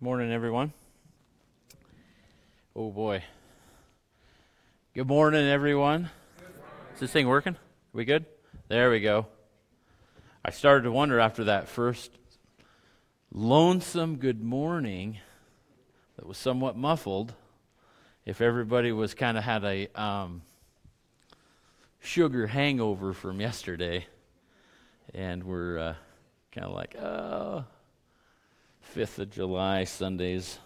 Morning, everyone. Oh boy. Good morning, everyone. Is this thing working? Are we good? There we go. I started to wonder after that first lonesome good morning that was somewhat muffled if everybody was kind of had a um, sugar hangover from yesterday and we're uh, kind of like, oh, 5th of July Sundays,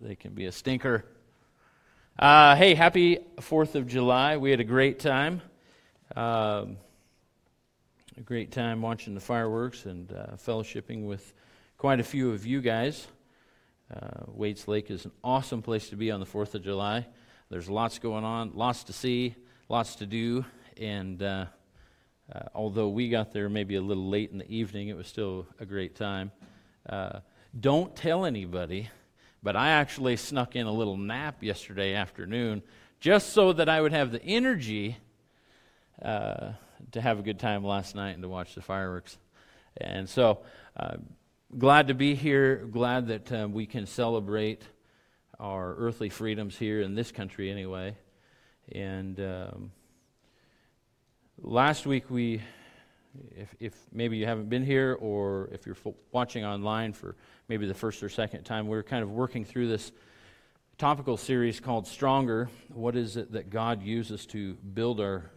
they can be a stinker. Uh, hey, happy 4th of July. We had a great time. Um, a great time watching the fireworks and uh, fellowshipping with quite a few of you guys. Uh, Waitts Lake is an awesome place to be on the 4th of July. There's lots going on, lots to see, lots to do, and uh, uh, although we got there maybe a little late in the evening, it was still a great time. Don't tell anybody, but I actually snuck in a little nap yesterday afternoon just so that I would have the energy uh, to have a good time last night and to watch the fireworks. And so, uh, glad to be here. Glad that uh, we can celebrate our earthly freedoms here in this country, anyway. And um, last week we if, if maybe you haven't been here or if you're watching online for maybe the first or second time, we're kind of working through this topical series called Stronger. What is it that God uses to build our,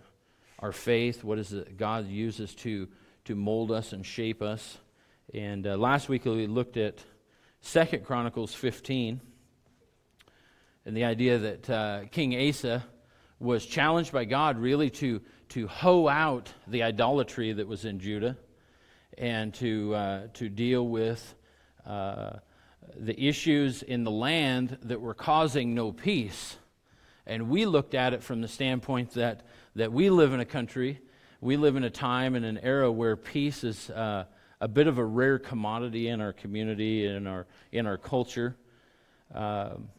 our faith? What is it that God uses to, to mold us and shape us? And uh, last week we looked at Second Chronicles 15 and the idea that uh, King Asa was challenged by God really to to hoe out the idolatry that was in Judah and to, uh, to deal with uh, the issues in the land that were causing no peace. And we looked at it from the standpoint that, that we live in a country, we live in a time and an era where peace is uh, a bit of a rare commodity in our community, in our, in our culture. Um,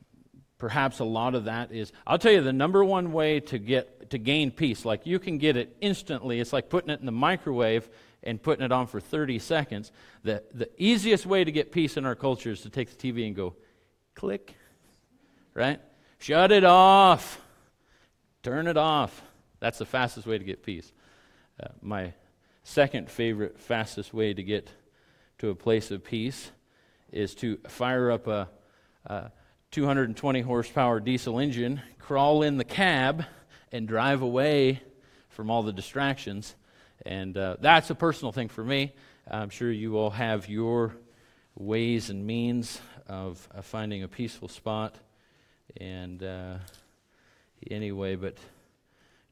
perhaps a lot of that is i'll tell you the number one way to get to gain peace like you can get it instantly. It's like putting it in the microwave and putting it on for 30 seconds. The, the easiest way to get peace in our culture is to take the tv and go click right? Shut it off. Turn it off. That's the fastest way to get peace. Uh, my second favorite fastest way to get to a place of peace is to fire up a, a 220 horsepower diesel engine, crawl in the cab, and drive away from all the distractions. And uh, that's a personal thing for me. I'm sure you all have your ways and means of, finding a peaceful spot. And uh, anyway, but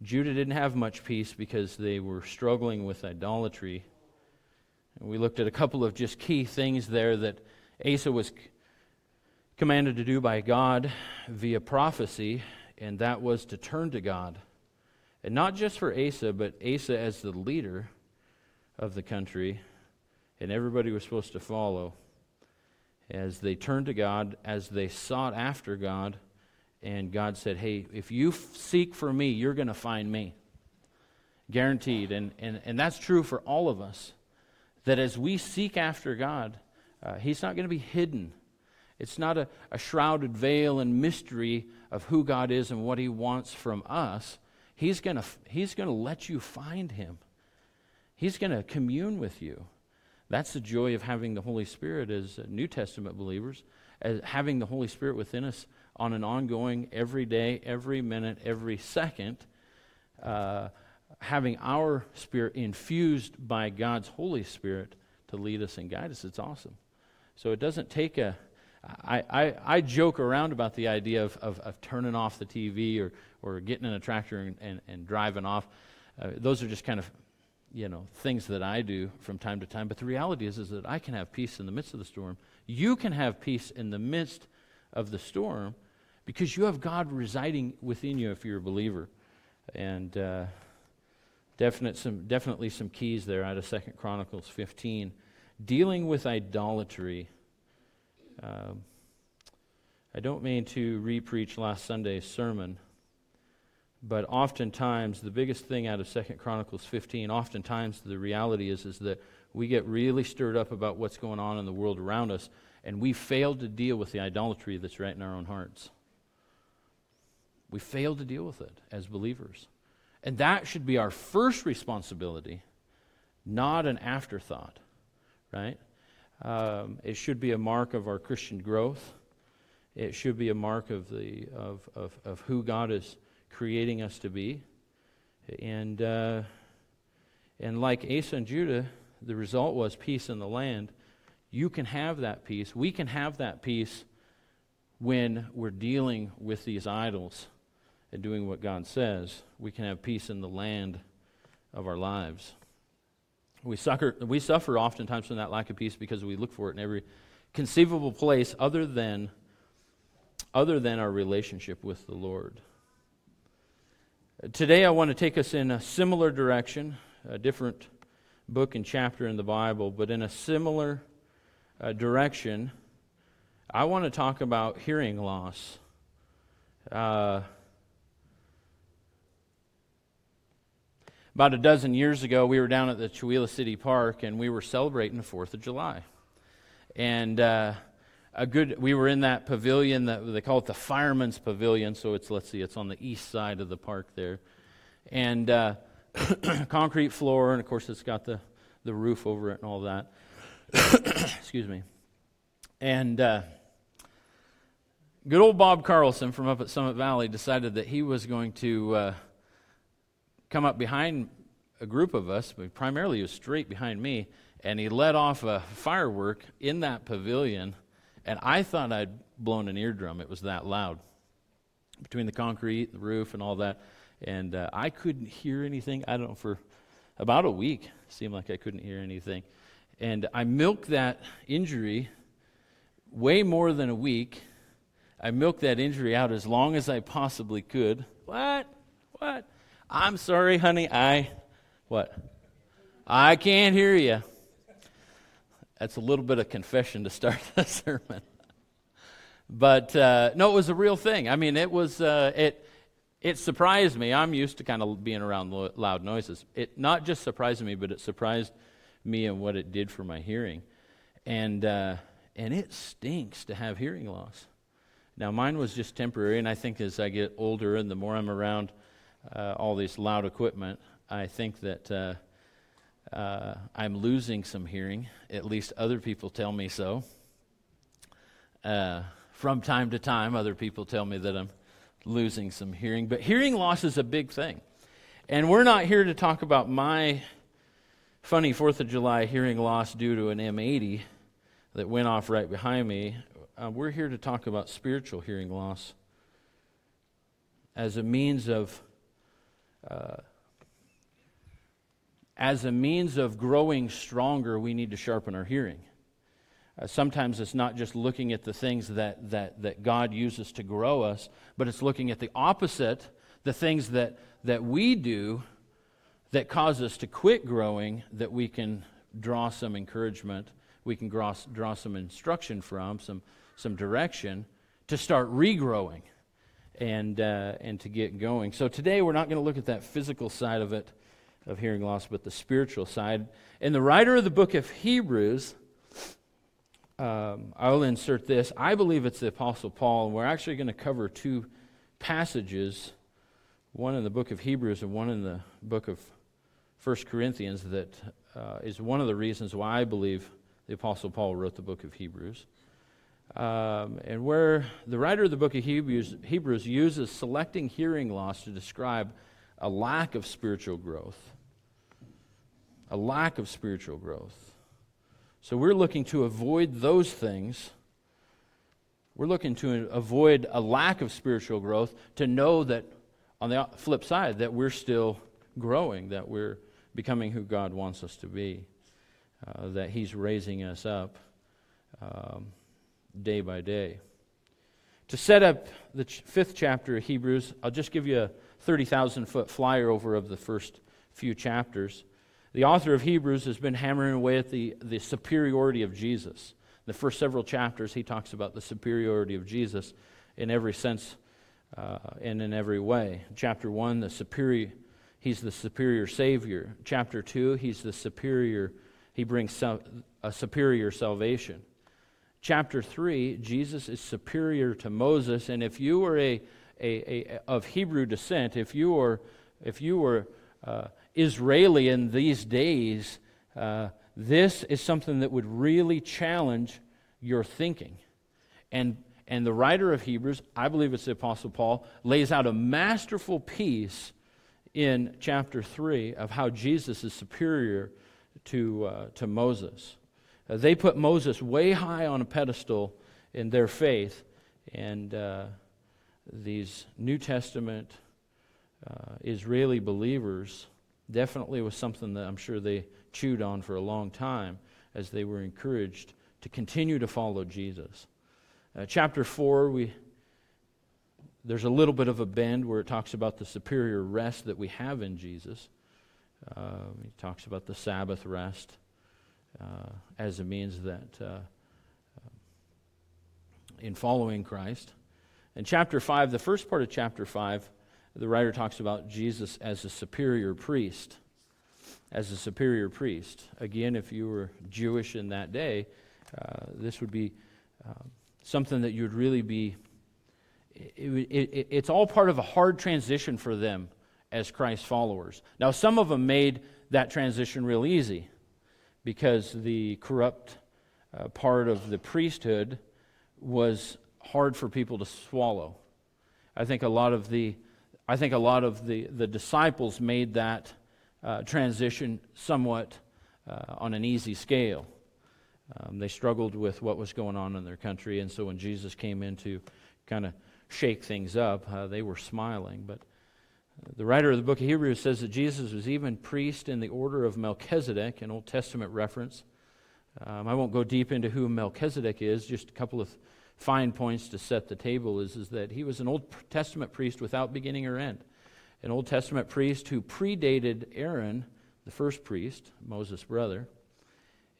Judah didn't have much peace because they were struggling with idolatry. And we looked at a couple of just key things there that Asa was commanded to do by God via prophecy, and that was to turn to God. And not just for Asa, but Asa as the leader of the country, and everybody was supposed to follow as they turned to God, as they sought after God, and God said, Hey, if you seek for me, you're going to find me. Guaranteed. And, and, and that's true for all of us. That as we seek after God, uh, He's not going to be hidden it's not a, a shrouded veil and mystery of who God is and what He wants from us. He's going he's going to let you find Him, He's going to commune with you. That's the joy of having the Holy Spirit as New Testament believers, as having the Holy Spirit within us on an ongoing, every day, every minute, every second. Uh, having our spirit infused by God's Holy Spirit to lead us and guide us. It's awesome. So it doesn't take a I, I, I, joke around about the idea of, of, of, turning off the TV or, or getting in a tractor and, and, and driving off. Uh, those are just kind of, you know, things that I do from time to time. But the reality is, is that I can have peace in the midst of the storm. You can have peace in the midst of the storm because you have God residing within you if you're a believer. And uh, definite some, definitely some keys there out of Second Chronicles 15. Dealing with idolatry um, I don't mean to repreach last Sunday's sermon, but oftentimes the biggest thing out of Second Chronicles 15, oftentimes the reality is, is that we get really stirred up about what's going on in the world around us, and we fail to deal with the idolatry that's right in our own hearts. We fail to deal with it as believers. And that should be our first responsibility, not an afterthought, right? Um, it should be a mark of our Christian growth. It should be a mark of, the, of, of, of who God is creating us to be. And, uh, and like Asa and Judah, the result was peace in the land. You can have that peace. We can have that peace when we're dealing with these idols and doing what God says. We can have peace in the land of our lives. We suffer, we suffer oftentimes from that lack of peace because we look for it in every conceivable place other than, other than our relationship with the Lord. Today, I want to take us in a similar direction, a different book and chapter in the Bible, but in a similar uh, direction. I want to talk about hearing loss. Uh, about a dozen years ago, we were down at the Chewelah City Park and we were celebrating the 4th of July. And uh, a good we were in that pavilion that they call it the fireman's pavilion so it's let's see it's on the east side of the park there. And uh, concrete floor and of course it's got the the roof over it and all that. Excuse me. And uh, good old bob carlson from up at summit valley decided that he was going to uh, come up behind a group of us but primarily he was straight behind me and he let off a firework in that pavilion and I thought I'd blown an eardrum. It was that loud between the concrete, the roof, and all that. And uh, I couldn't hear anything. I don't know, for about a week, it seemed like I couldn't hear anything. And I milked that injury way more than a week. I milked that injury out as long as I possibly could. What? What? I'm sorry, honey. I, what? I can't hear you. That's a little bit of confession to start the sermon. But uh, no, it was a real thing. I mean, it was uh, it. It surprised me. I'm used to kind of being around loud noises. It not just surprised me, but it surprised me and what it did for my hearing. And uh, and it stinks to have hearing loss. Now, mine was just temporary, and I think as I get older and the more I'm around uh, all this loud equipment, I think that uh, uh, I'm losing some hearing. At least other people tell me so. Uh, from time to time, other people tell me that I'm losing some hearing. But hearing loss is a big thing. And we're not here to talk about my funny 4th of July hearing loss due to an M80 that went off right behind me. Uh, we're here to talk about spiritual hearing loss as a means of uh, as a means of growing stronger, we need to sharpen our hearing. Uh, sometimes it's not just looking at the things that, that, that God uses to grow us, but it's looking at the opposite, the things that, that we do that cause us to quit growing, that we can draw some encouragement, we can draw, draw some instruction from, some, some direction to start regrowing and, uh, and to get going. So today we're not going to look at that physical side of it of hearing loss, but the spiritual side. And the writer of the book of Hebrews, um, I'll insert this. I believe it's the Apostle Paul, and we're actually going to cover two passages, one in the book of Hebrews and one in the book of 1 Corinthians, that uh, is one of the reasons why I believe the Apostle Paul wrote the book of Hebrews. Um, and where the writer of the book of Hebrews, Hebrews uses selecting hearing loss to describe a lack of spiritual growth a lack of spiritual growth. So we're looking to avoid those things. We're looking to avoid a lack of spiritual growth to know that, on the flip side, that we're still growing, that we're becoming who God wants us to be, uh, that He's raising us up um, day by day. To set up the ch- fifth chapter of Hebrews, I'll just give you a 30,000 foot flyover of the first few chapters. The author of Hebrews has been hammering away at the, the superiority of Jesus. The first several chapters, he talks about the superiority of Jesus in every sense uh, and in every way. Chapter 1, the superior, he's the superior Savior. Chapter 2, he's the superior, he brings a superior salvation. Chapter 3, Jesus is superior to Moses. And if you were a, a, a of Hebrew descent, if you were, if you were uh, Israeli in these days, uh, this is something that would really challenge your thinking. And, and the writer of Hebrews, I believe it's the Apostle Paul, lays out a masterful piece in chapter 3 of how Jesus is superior to, uh, to Moses. Uh, they put Moses way high on a pedestal in their faith, and uh, these New Testament uh, Israeli believers definitely was something that I'm sure they chewed on for a long time as they were encouraged to continue to follow Jesus. Uh, chapter 4, we, there's a little bit of a bend where it talks about the superior rest that we have in Jesus. Uh, he talks about the Sabbath rest uh, as a means that uh, uh, in following Christ. In chapter 5, the first part of chapter 5, the writer talks about Jesus as a superior priest. As a superior priest. Again, if you were Jewish in that day, uh, this would be uh, something that you would really be. It, it, it's all part of a hard transition for them as Christ followers. Now, some of them made that transition real easy because the corrupt uh, part of the priesthood was hard for people to swallow. I think a lot of the, I think a lot of the, the disciples made that uh, transition somewhat uh, on an easy scale. Um, they struggled with what was going on in their country, and so when Jesus came in to kind of shake things up, uh, they were smiling. But the writer of the book of Hebrews says that Jesus was even priest in the order of Melchizedek, an Old Testament reference. Um, I won't go deep into who Melchizedek is, just a couple of fine points to set the table is, is that he was an Old Testament priest without beginning or end. An Old Testament priest who predated Aaron, the first priest, Moses' brother.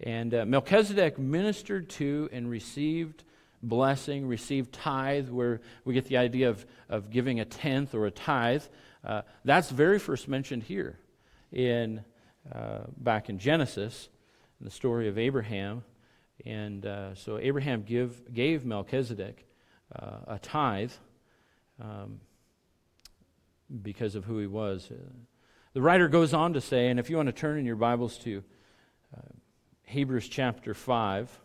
And uh, Melchizedek ministered to and received blessing, received tithe, where we get the idea of, of giving a tenth or a tithe. Uh, that's very first mentioned here in uh, back in Genesis, in the story of Abraham. And uh, so Abraham give, gave Melchizedek uh, a tithe um, because of who he was. Uh, the writer goes on to say, and if you want to turn in your Bibles to Hebrews chapter 5,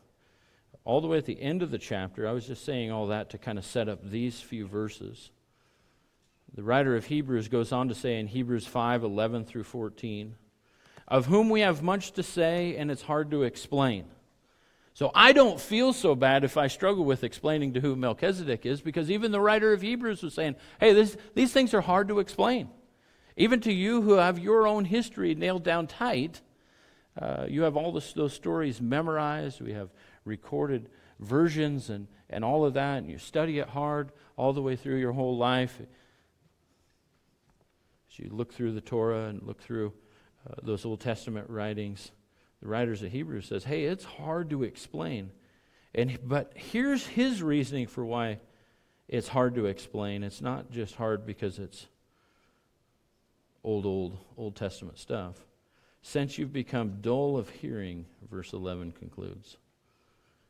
all the way at the end of the chapter, I was just saying all that to kind of set up these few verses. The writer of Hebrews goes on to say in Hebrews 5 11 through 14, of whom we have much to say and it's hard to explain. So I don't feel so bad if I struggle with explaining to who Melchizedek is, because even the writer of Hebrews was saying, hey, this, these things are hard to explain. Even to you who have your own history nailed down tight, uh, you have all this, those stories memorized. We have recorded versions and, and all of that, and you study it hard all the way through your whole life. As you look through the Torah and look through uh, those Old Testament writings, the writers of Hebrews says, "Hey, it's hard to explain." And but here's his reasoning for why it's hard to explain. It's not just hard because it's old, old, Old Testament stuff. Since you've become dull of hearing, verse 11 concludes.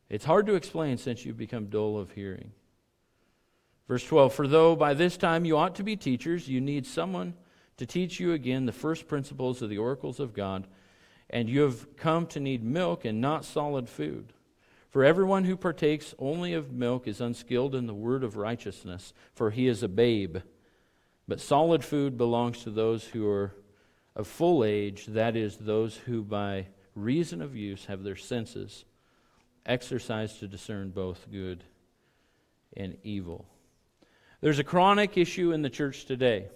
It's hard to explain since you've become dull of hearing. Verse 12 For though by this time you ought to be teachers, you need someone to teach you again the first principles of the oracles of God, and you have come to need milk and not solid food. For everyone who partakes only of milk is unskilled in the word of righteousness, for he is a babe. But solid food belongs to those who are of full age, that is, those who by reason of use have their senses exercised to discern both good and evil. There's a chronic issue in the church today.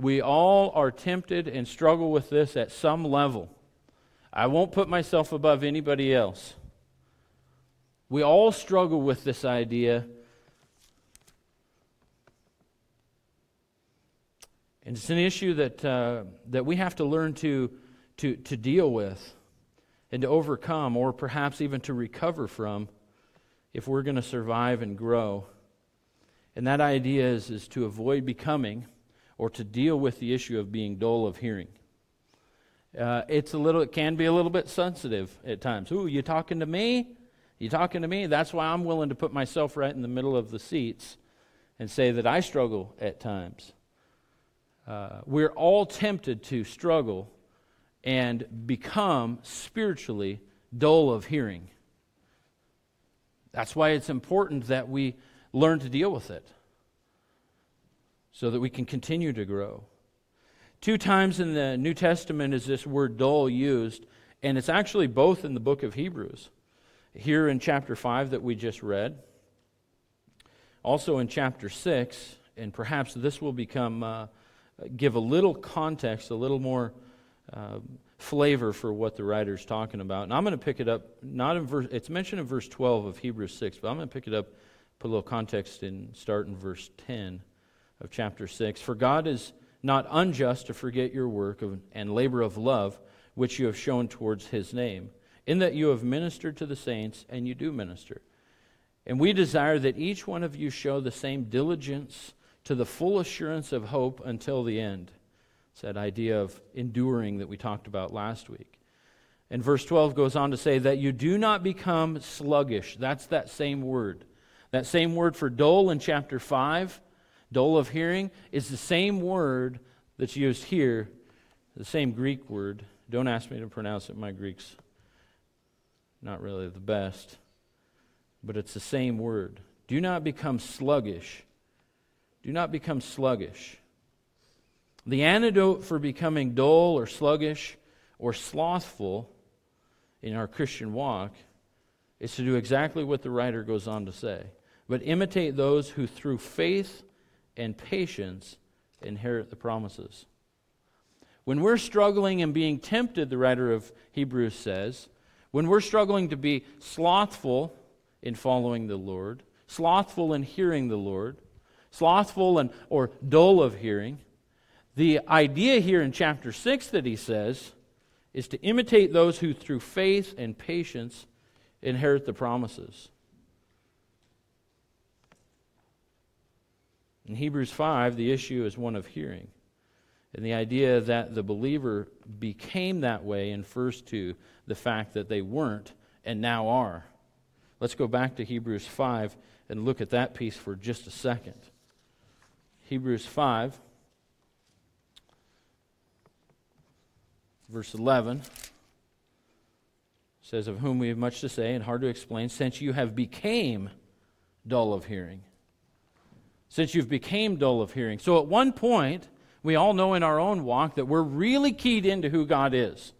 We all are tempted and struggle with this at some level. I won't put myself above anybody else. We all struggle with this idea. And it's an issue that, uh, that we have to learn to, to, to deal with and to overcome, or perhaps even to recover from, if we're going to survive and grow. And that idea is, is to avoid becoming or to deal with the issue of being dull of hearing. Uh, it's a little, it can be a little bit sensitive at times. Ooh, you talking to me? You talking to me? That's why I'm willing to put myself right in the middle of the seats and say that I struggle at times. Uh, we're all tempted to struggle and become spiritually dull of hearing. That's why it's important that we learn to deal with it so that we can continue to grow. Two times in the New Testament is this word dull used, and it's actually both in the book of Hebrews. Here in chapter 5 that we just read, also in chapter 6, and perhaps this will become, uh, give a little context, a little more uh, flavor for what the writer's talking about. And I'm going to pick it up, not in verse, it's mentioned in verse 12 of Hebrews 6, but I'm going to pick it up, put a little context and start in verse 10 of chapter 6. For God is not unjust to forget your work of, and labor of love, which you have shown towards his name, in that you have ministered to the saints, and you do minister. And we desire that each one of you show the same diligence to the full assurance of hope until the end. It's that idea of enduring that we talked about last week. And verse 12 goes on to say that you do not become sluggish. That's that same word. That same word for dull in chapter 5 dull of hearing, is the same word that's used here, the same Greek word. Don't ask me to pronounce it, my Greek's not really the best, but it's the same word. Do not become sluggish. Do not become sluggish. The antidote for becoming dull or sluggish or slothful in our Christian walk is to do exactly what the writer goes on to say. But imitate those who, through faith and patience inherit the promises. When we're struggling and being tempted, the writer of Hebrews says, when we're struggling to be slothful in following the Lord, slothful in hearing the Lord, slothful and or dull of hearing, the idea here in chapter 6 that he says is to imitate those who through faith and patience inherit the promises. In Hebrews 5, the issue is one of hearing. And the idea that the believer became that way infers to the fact that they weren't and now are. Let's go back to Hebrews 5 and look at that piece for just a second. Hebrews 5, verse 11 says, Of whom we have much to say and hard to explain, since you have became dull of hearing since you've became dull of hearing. So at one point, we all know in our own walk that we're really keyed into who God is.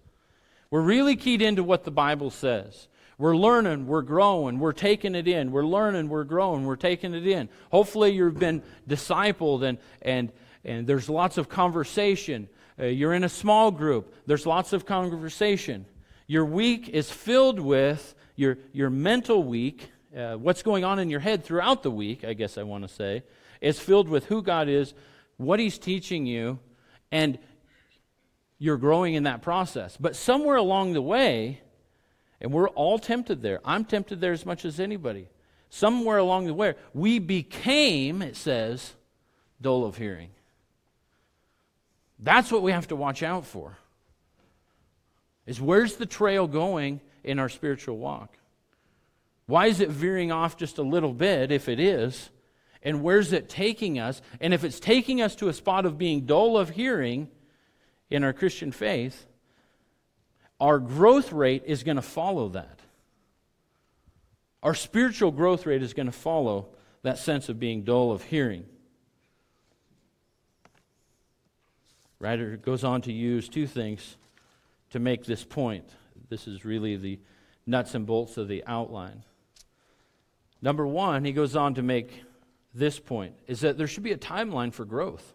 We're really keyed into what the Bible says. We're learning, we're growing, we're taking it in. We're learning, we're growing, we're taking it in. Hopefully, you've been discipled and, and, and there's lots of conversation. Uh, you're in a small group, there's lots of conversation. Your week is filled with your, your mental week, uh, what's going on in your head throughout the week, I guess I want to say, is filled with who God is, what He's teaching you, and you're growing in that process. But somewhere along the way, and we're all tempted there, I'm tempted there as much as anybody. Somewhere along the way, we became, it says, dull of hearing. That's what we have to watch out for. Is where's the trail going in our spiritual walk? Why is it veering off just a little bit if it is? And where's it taking us? And if it's taking us to a spot of being dull of hearing in our Christian faith, our growth rate is going to follow that. Our spiritual growth rate is going to follow that sense of being dull of hearing. Writer goes on to use two things to make this point. This is really the nuts and bolts of the outline. Number one, he goes on to make this point is that there should be a timeline for growth.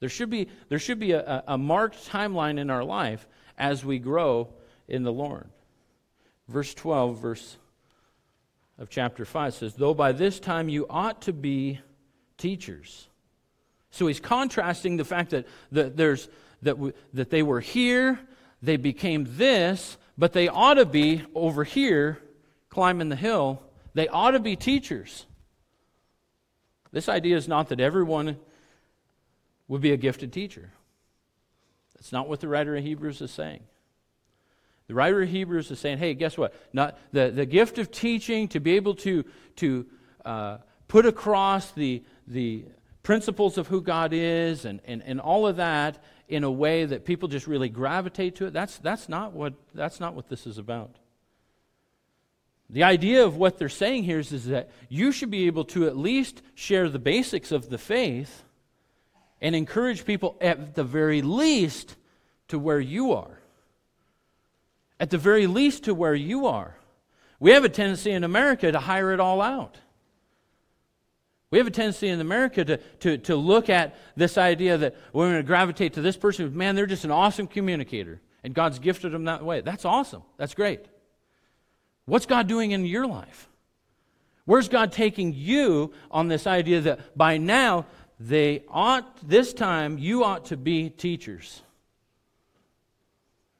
There should be, there should be a, a marked timeline in our life as we grow in the Lord. Verse 12, verse of chapter 5 says, Though by this time you ought to be teachers. So he's contrasting the fact that, that, there's, that, w- that they were here, they became this, but they ought to be over here climbing the hill. They ought to be teachers. This idea is not that everyone would be a gifted teacher. That's not what the writer of Hebrews is saying. The writer of Hebrews is saying, hey, guess what? Not the, the gift of teaching, to be able to, to uh, put across the, the principles of who God is and, and, and all of that in a way that people just really gravitate to it, that's, that's, not what, that's not what this is about. The idea of what they're saying here is, is that you should be able to at least share the basics of the faith and encourage people at the very least to where you are. At the very least to where you are. We have a tendency in America to hire it all out. We have a tendency in America to, to, to look at this idea that we're going to gravitate to this person. Man, they're just an awesome communicator, and God's gifted them that way. That's awesome. That's great. What's God doing in your life? Where's God taking you on this idea that by now they ought, this time, you ought to be teachers?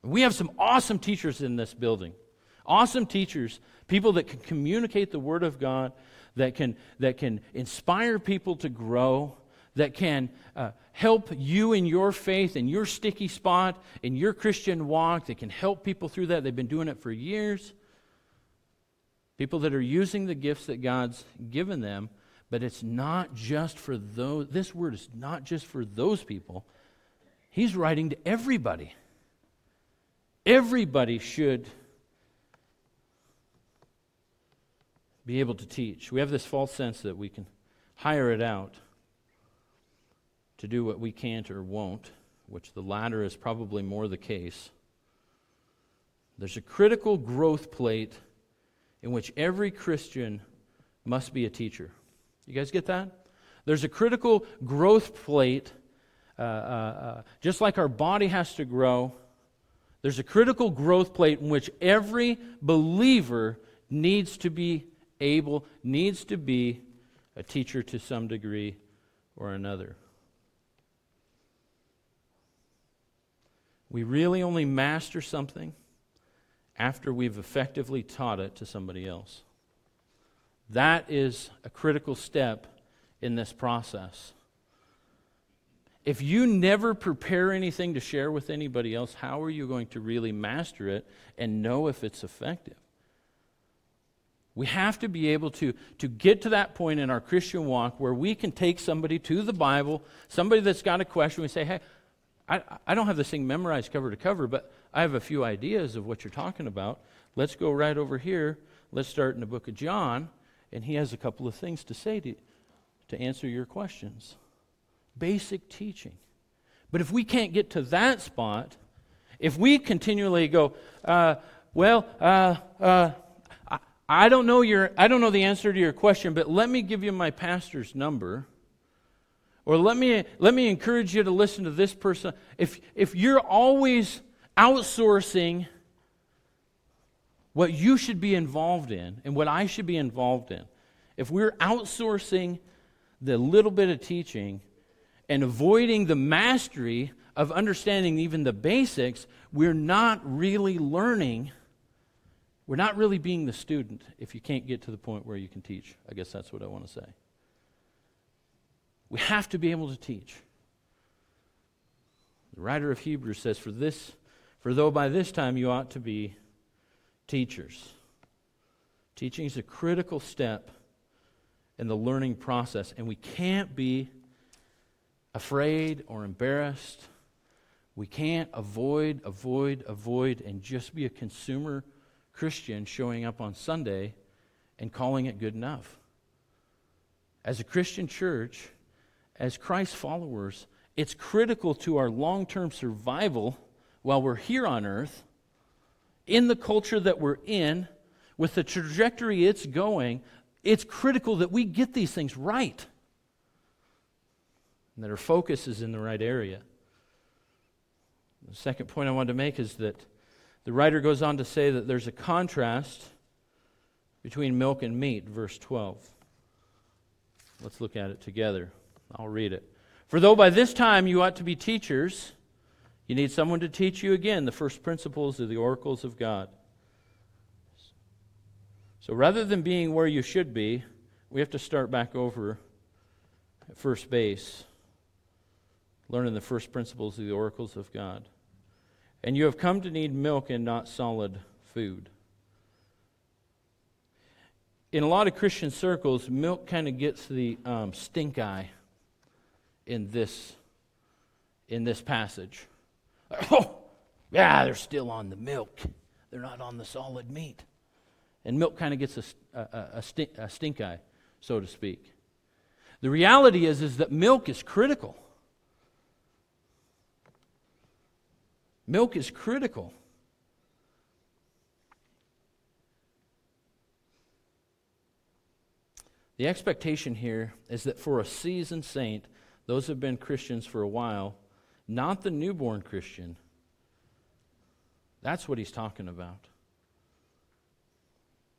We have some awesome teachers in this building. Awesome teachers, people that can communicate the Word of God, that can, that can inspire people to grow, that can uh, help you in your faith, in your sticky spot, in your Christian walk, that can help people through that. They've been doing it for years. People that are using the gifts that God's given them, but it's not just for those, this word is not just for those people. He's writing to everybody. Everybody should be able to teach. We have this false sense that we can hire it out to do what we can't or won't, which the latter is probably more the case. There's a critical growth plate in which every Christian must be a teacher. You guys get that? There's a critical growth plate, uh, uh, uh, just like our body has to grow. There's a critical growth plate in which every believer needs to be able, needs to be a teacher to some degree or another. We really only master something after we've effectively taught it to somebody else. That is a critical step in this process. If you never prepare anything to share with anybody else, how are you going to really master it and know if it's effective? We have to be able to, to get to that point in our Christian walk where we can take somebody to the Bible, somebody that's got a question, we say, hey, I, I don't have this thing memorized cover to cover, but I have a few ideas of what you're talking about. Let's go right over here. Let's start in the book of John, and he has a couple of things to say to, to answer your questions. Basic teaching. But if we can't get to that spot, if we continually go, uh, well, uh, uh, I, I don't know your, I don't know the answer to your question, but let me give you my pastor's number or let me, let me encourage you to listen to this person. If, if you're always outsourcing what you should be involved in and what I should be involved in, if we're outsourcing the little bit of teaching and avoiding the mastery of understanding even the basics, we're not really learning. We're not really being the student if you can't get to the point where you can teach. I guess that's what I want to say. We have to be able to teach. The writer of Hebrews says, For this, for though by this time you ought to be teachers. Teaching is a critical step in the learning process, and we can't be afraid or embarrassed. We can't avoid, avoid, avoid, and just be a consumer Christian showing up on Sunday and calling it good enough. As a Christian church, as Christ followers, it's critical to our long term survival while we're here on earth, in the culture that we're in, with the trajectory it's going. It's critical that we get these things right and that our focus is in the right area. The second point I wanted to make is that the writer goes on to say that there's a contrast between milk and meat, verse 12. Let's look at it together. I'll read it. For though by this time you ought to be teachers, you need someone to teach you again the first principles of the oracles of God. So rather than being where you should be, we have to start back over at first base, learning the first principles of the oracles of God. and you have come to need milk and not solid food. In a lot of Christian circles, milk kind of gets the um, stink eye in this, in this passage. Oh, yeah, they're still on the milk. They're not on the solid meat. And milk kind of gets a, a, a, stink, a stink eye, so to speak. The reality is, is that milk is critical. Milk is critical. The expectation here is that for a seasoned saint, those who have been Christians for a while, not the newborn Christian, that's what he's talking about.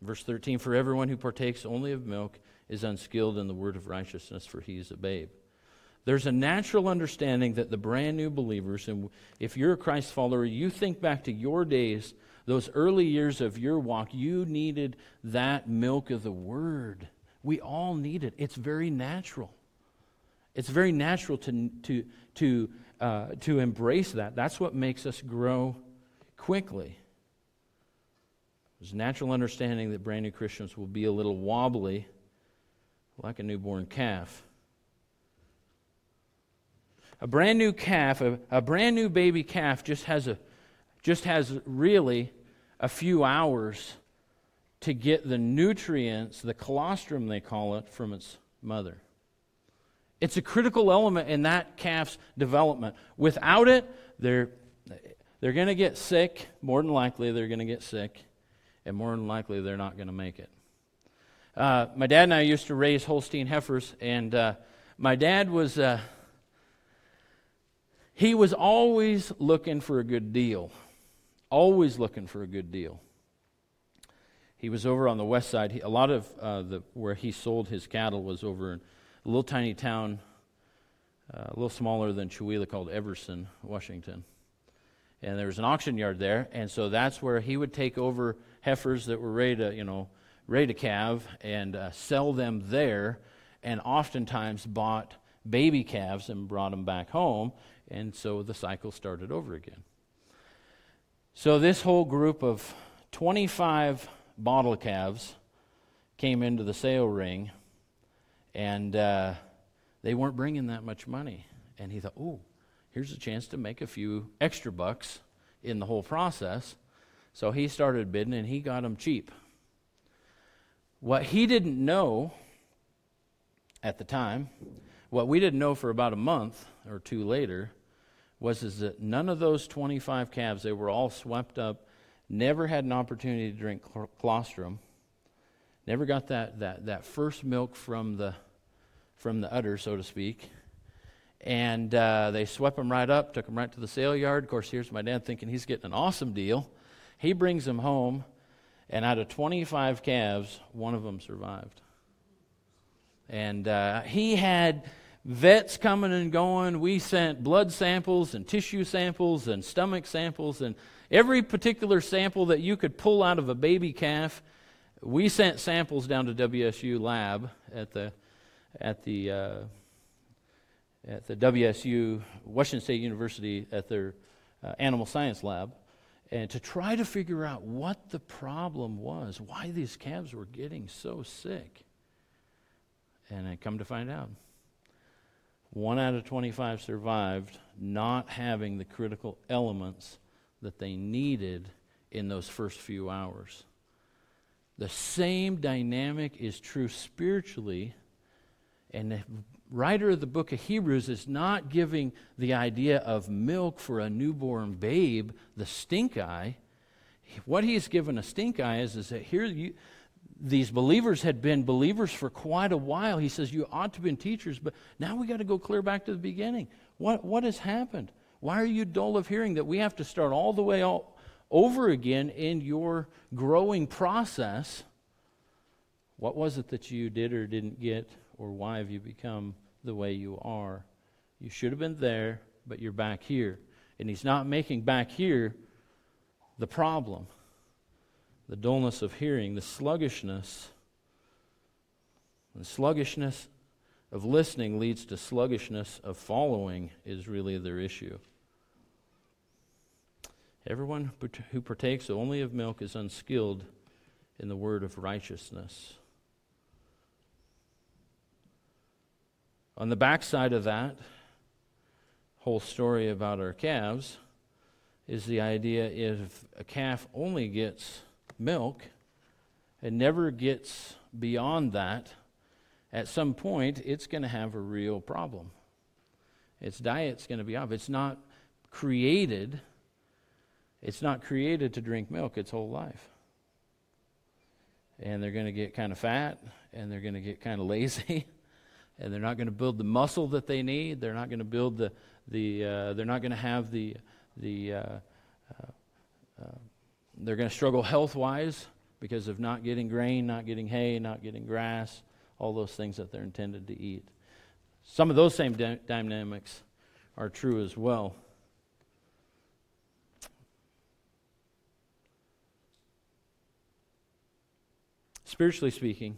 Verse 13 For everyone who partakes only of milk is unskilled in the word of righteousness, for he is a babe. There's a natural understanding that the brand new believers, and if you're a Christ follower, you think back to your days, those early years of your walk, you needed that milk of the Word. We all need it. It's very natural. It's very natural to, to, to, uh, to embrace that. That's what makes us grow quickly. There's natural understanding that brand new Christians will be a little wobbly, like a newborn calf. A brand new calf, a, a brand new baby calf, just has a, just has really a few hours to get the nutrients, the colostrum they call it, from its mother. It's a critical element in that calf's development. Without it, they're, they're going to get sick. More than likely, they're going to get sick. And more than likely, they're not going to make it. Uh, my dad and I used to raise Holstein heifers, and uh, my dad was. Uh, he was always looking for a good deal. Always looking for a good deal. He was over on the west side. He, a lot of uh, the, where he sold his cattle was over in a little tiny town, uh, a little smaller than Chewelah, called Everson, Washington. And there was an auction yard there, and so that's where he would take over heifers that were ready to, you know, ready to calve and uh, sell them there, and oftentimes bought baby calves and brought them back home and so the cycle started over again. So this whole group of 25 bottle calves came into the sale ring, and uh, they weren't bringing that much money. And he thought, oh, here's a chance to make a few extra bucks in the whole process. So he started bidding, and he got them cheap. What he didn't know at the time, what we didn't know for about a month or two later, was is that none of those 25 calves, they were all swept up, never had an opportunity to drink colostrum, never got that, that, that first milk from the, from the udder, so to speak. And uh, they swept them right up, took them right to the sale yard. Of course, here's my dad thinking he's getting an awesome deal. He brings them home, and out of 25 calves, one of them survived. And uh, he had vets coming and going. We sent blood samples and tissue samples and stomach samples and every particular sample that you could pull out of a baby calf. We sent samples down to WSU lab at the at the uh, at the WSU Washington State University at their uh, animal science lab, and to try to figure out what the problem was, why these calves were getting so sick. And I come to find out. One out of 25 survived, not having the critical elements that they needed in those first few hours. The same dynamic is true spiritually, and the writer of the book of Hebrews is not giving the idea of milk for a newborn babe the stink eye. What he's given a stink eye is, is that here you, these believers had been believers for quite a while. He says, You ought to have been teachers, but now we got to go clear back to the beginning. What, what has happened? Why are you dull of hearing that we have to start all the way all over again in your growing process? What was it that you did or didn't get, or why have you become the way you are? You should have been there, but you're back here. And he's not making back here the problem the dullness of hearing, the sluggishness. And sluggishness of listening leads to sluggishness of following, is really their issue. Everyone who partakes only of milk is unskilled in the word of righteousness. On the backside of that whole story about our calves is the idea if a calf only gets milk and never gets beyond that, at some point it's going to have a real problem. Its diet's going to be off. It's not created it's not created to drink milk its whole life. And they're going to get kind of fat and they're going to get kind of lazy and they're not going to build the muscle that they need. They're not going to build the, the uh, they're not going to have the, the uh, uh, uh they're going to struggle health wise because of not getting grain, not getting hay, not getting grass, all those things that they're intended to eat. Some of those same dynamics are true as well. Spiritually speaking,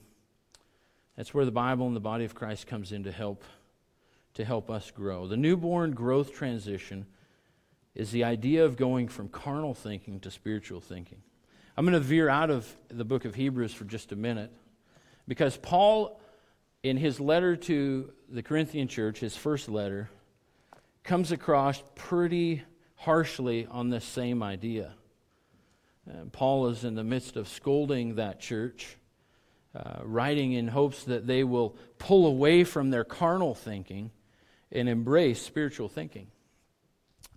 that's where the Bible and the body of Christ comes in to help to help us grow. The newborn growth transition is the idea of going from carnal thinking to spiritual thinking. I'm going to veer out of the book of Hebrews for just a minute because Paul, in his letter to the Corinthian church, his first letter, comes across pretty harshly on this same idea. Uh, Paul is in the midst of scolding that church uh, writing in hopes that they will pull away from their carnal thinking and embrace spiritual thinking.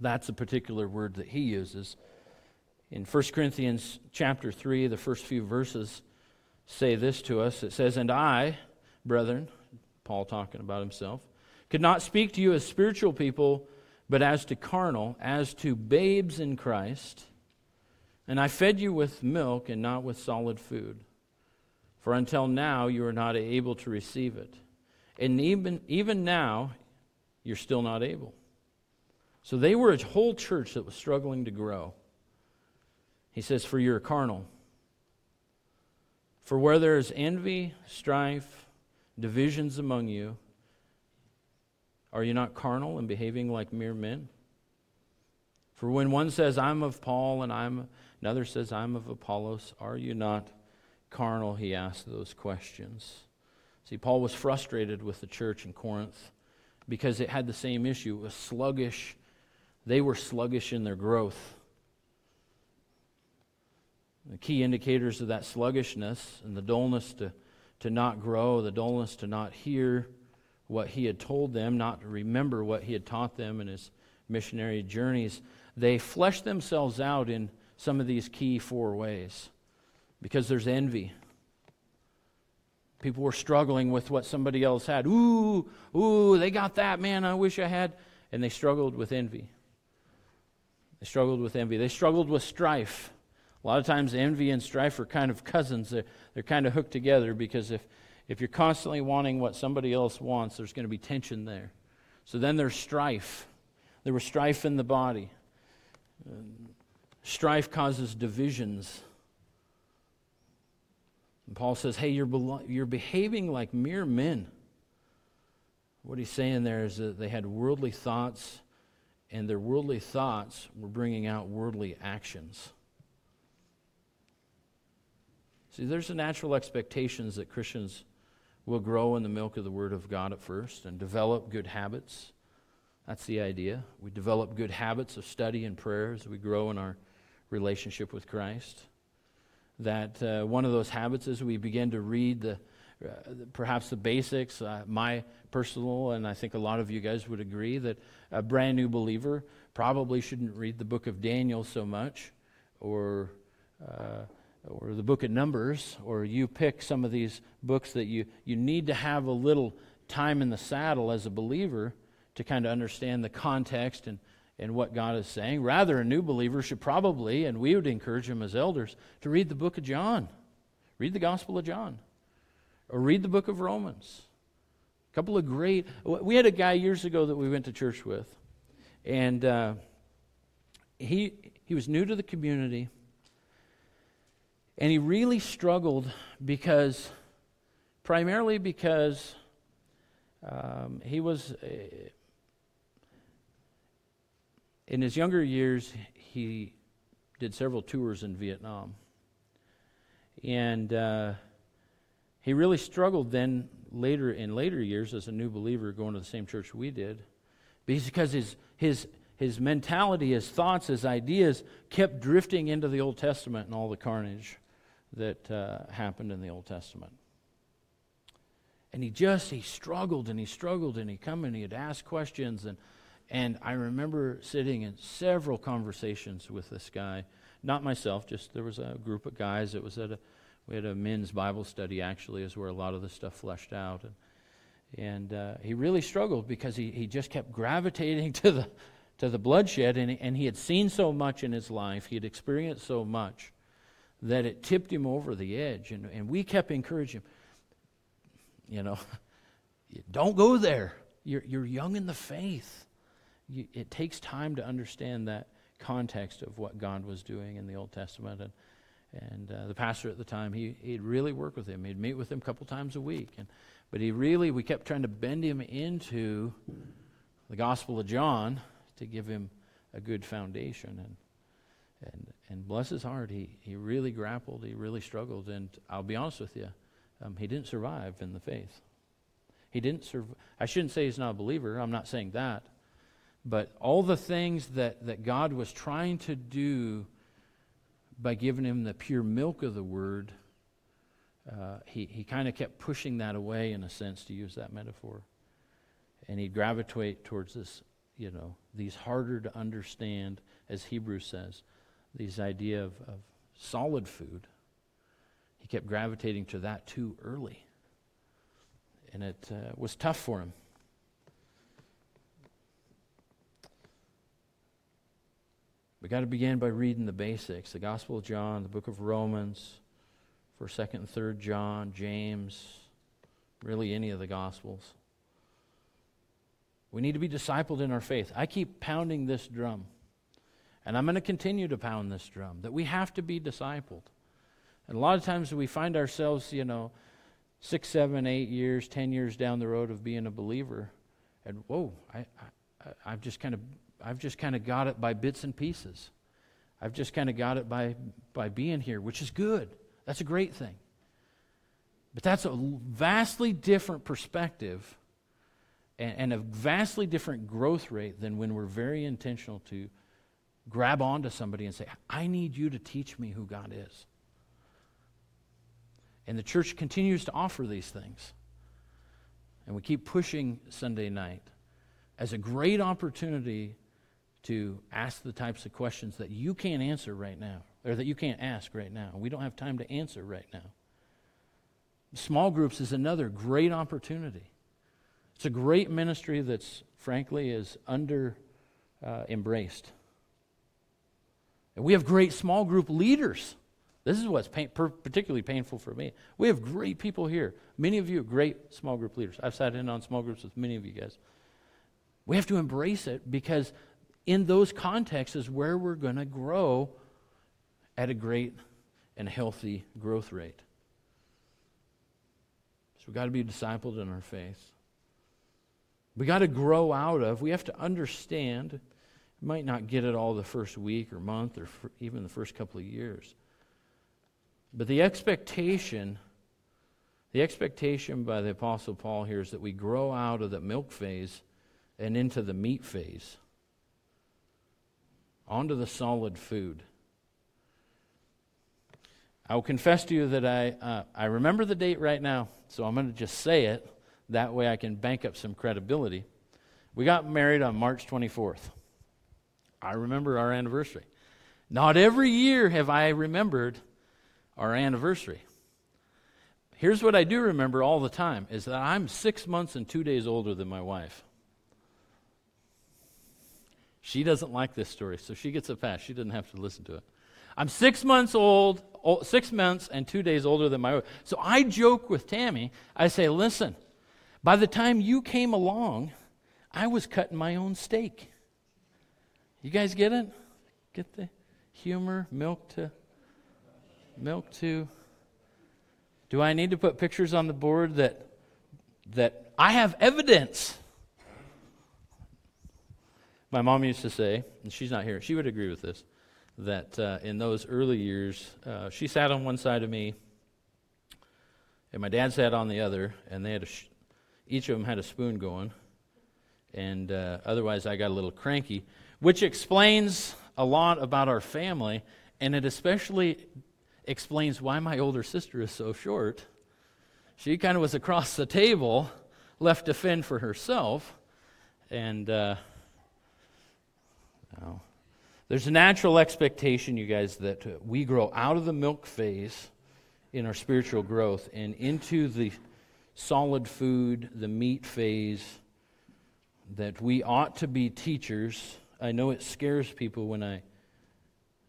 That's a particular word that he uses. In 1 Corinthians chapter 3, the first few verses say this to us. It says, And I, brethren, Paul talking about himself, could not speak to you as spiritual people, but as to carnal, as to babes in Christ. And I fed you with milk and not with solid food for until now you are not able to receive it. And even, even now, you're still not able. So they were a whole church that was struggling to grow. He says, For you're carnal. For where there is envy, strife, divisions among you, are you not carnal and behaving like mere men? For when one says, I'm of Paul, and I'm another says, I'm of Apollos, are you not carnal, he asked those questions. See, Paul was frustrated with the church in Corinth because it had the same issue. It was sluggish. They were sluggish in their growth. The key indicators of that sluggishness and the dullness to, to not grow, the dullness to not hear what he had told them, not to remember what he had taught them in his missionary journeys, they fleshed themselves out in some of these key four ways because there's envy. People were struggling with what somebody else had. Ooh, ooh, they got that, man, I wish I had. And they struggled with envy. They struggled with envy. They struggled with strife. A lot of times, envy and strife are kind of cousins. They're, they're kind of hooked together because if, if you're constantly wanting what somebody else wants, there's going to be tension there. So then there's strife. There was strife in the body. strife causes divisions. And Paul says, hey, you're, you're behaving like mere men. What he's saying there is that they had worldly thoughts, and their worldly thoughts were bringing out worldly actions. See, there's the natural expectations that Christians will grow in the milk of the Word of God at first and develop good habits. That's the idea. We develop good habits of study and prayer as we grow in our relationship with Christ that uh, one of those habits is we begin to read the uh, perhaps the basics. Uh, my personal, and I think a lot of you guys would agree that a brand new believer probably shouldn't read the book of Daniel so much, or uh, or the book of Numbers, or you pick some of these books that you you need to have a little time in the saddle as a believer to kind of understand the context and and what God is saying. Rather, a new believer should probably, and we would encourage him as elders, to read the book of John. Read the Gospel of John. Or read the book of Romans. A couple of great. We had a guy years ago that we went to church with, and uh, he, he was new to the community, and he really struggled because, primarily because um, he was. Uh, in his younger years, he did several tours in Vietnam. And uh, he really struggled then later in later years as a new believer going to the same church we did because his, his, his mentality, his thoughts, his ideas kept drifting into the Old Testament and all the carnage that uh, happened in the Old Testament. And he just, he struggled and he struggled and he'd come and he'd ask questions. And, and I remember sitting in several conversations with this guy. Not myself, just there was a group of guys. It was at a, we had a men's Bible study actually, is where a lot of the stuff fleshed out. And, and uh, he really struggled because he, he just kept gravitating to the, to the bloodshed. And, and he had seen so much in his life, he had experienced so much that it tipped him over the edge. And, and we kept encouraging him, you know, don't go there. You're, you're young in the faith. You, it takes time to understand that context of what God was doing in the Old Testament. And, and uh, the pastor at the time, he, he'd really work with him. He'd meet with him a couple times a week. And, but he really, we kept trying to bend him into the Gospel of John to give him a good foundation. And, and, and bless his heart, he, he really grappled, he really struggled. And I'll be honest with you, um, he didn't survive in the faith. He didn't survive. I shouldn't say he's not a believer, I'm not saying that. But all the things that, that God was trying to do by giving him the pure milk of the word, uh, he, he kind of kept pushing that away, in a sense, to use that metaphor. And he'd gravitate towards this, you know, these harder to understand, as Hebrews says, these idea of, of solid food. He kept gravitating to that too early. And it uh, was tough for him. We got to begin by reading the basics the Gospel of John, the book of Romans, 1st, 2nd, and 3rd John, James, really any of the Gospels. We need to be discipled in our faith. I keep pounding this drum, and I'm going to continue to pound this drum that we have to be discipled. And a lot of times we find ourselves, you know, six, seven, eight years, ten years down the road of being a believer, and whoa, I, I, I've just kind of I've just kind of got it by bits and pieces. I've just kind of got it by, by being here, which is good. That's a great thing. But that's a vastly different perspective and, and a vastly different growth rate than when we're very intentional to grab onto somebody and say, I need you to teach me who God is. And the church continues to offer these things. And we keep pushing Sunday night as a great opportunity to ask the types of questions that you can't answer right now, or that you can't ask right now. We don't have time to answer right now. Small groups is another great opportunity. It's a great ministry that's, frankly, is under uh, embraced. And we have great small group leaders. This is what's pain, particularly painful for me. We have great people here. Many of you are great small group leaders. I've sat in on small groups with many of you guys. We have to embrace it because in those contexts is where we're going to grow at a great and healthy growth rate. So we've got to be discipled in our faith. We got to grow out of, we have to understand, might not get it all the first week or month or even the first couple of years. But the expectation, the expectation by the Apostle Paul here is that we grow out of the milk phase and into the meat phase onto the solid food. I will confess to you that I, uh, I remember the date right now, so I'm going to just say it. That way I can bank up some credibility. We got married on March 24th. I remember our anniversary. Not every year have I remembered our anniversary. Here's what I do remember all the time is that I'm six months and two days older than my wife. She doesn't like this story, so she gets a pass. She doesn't have to listen to it. I'm six months old, six months and two days older than my wife. So I joke with Tammy. I say, listen, by the time you came along, I was cutting my own steak. You guys get it? Get the humor? Milk to milk to Do I need to put pictures on the board that that I have evidence my mom used to say, and she's not here, she would agree with this. that uh, in those early years, uh, she sat on one side of me, and my dad sat on the other, and they had sh- each of them had a spoon going, and uh, otherwise I got a little cranky, which explains a lot about our family, and it especially explains why my older sister is so short. She kind of was across the table, left to fend for herself, and there's a natural expectation, you guys, that we grow out of the milk phase in our spiritual growth and into the solid food, the meat phase, that we ought to be teachers. I know it scares people when I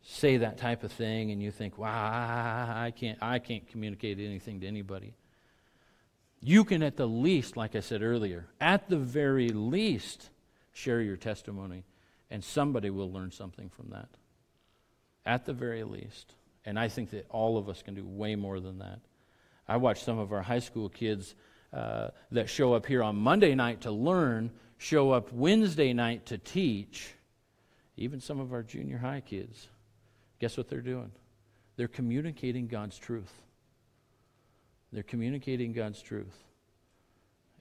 say that type of thing and you think, wow, I can't, I can't communicate anything to anybody. You can, at the least, like I said earlier, at the very least, share your testimony, and somebody will learn something from that. At the very least. And I think that all of us can do way more than that. I watch some of our high school kids uh, that show up here on Monday night to learn, show up Wednesday night to teach. Even some of our junior high kids. Guess what they're doing? They're communicating God's truth. They're communicating God's truth.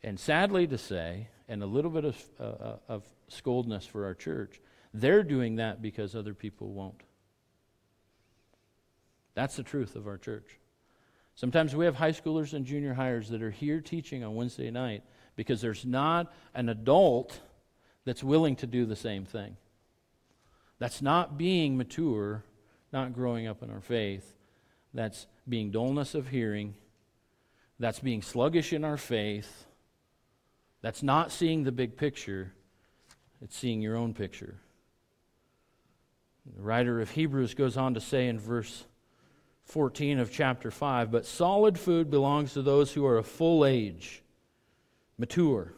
And sadly to say, and a little bit of, uh, uh of scoldness for our church, they're doing that because other people won't. That's the truth of our church. Sometimes we have high schoolers and junior hires that are here teaching on Wednesday night because there's not an adult that's willing to do the same thing. That's not being mature, not growing up in our faith. That's being dullness of hearing. That's being sluggish in our faith. That's not seeing the big picture, it's seeing your own picture. The writer of Hebrews goes on to say in verse 14 of chapter 5 But solid food belongs to those who are of full age, mature.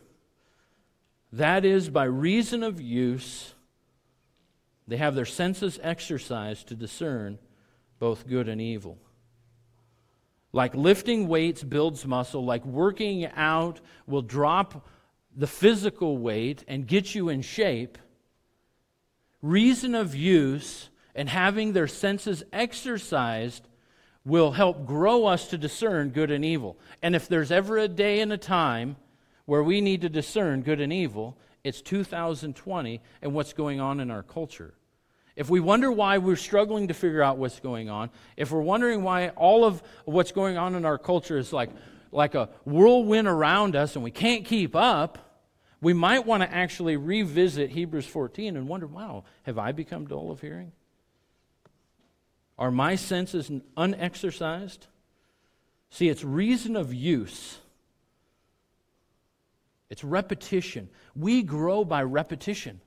That is, by reason of use, they have their senses exercised to discern both good and evil. Like lifting weights builds muscle, like working out will drop the physical weight and get you in shape. Reason of use and having their senses exercised will help grow us to discern good and evil. And if there's ever a day and a time where we need to discern good and evil, it's 2020 and what's going on in our culture. If we wonder why we're struggling to figure out what's going on, if we're wondering why all of what's going on in our culture is like, like a whirlwind around us and we can't keep up, we might want to actually revisit Hebrews 14 and wonder, wow, have I become dull of hearing? Are my senses unexercised? See, it's reason of use. It's repetition. We grow by repetition.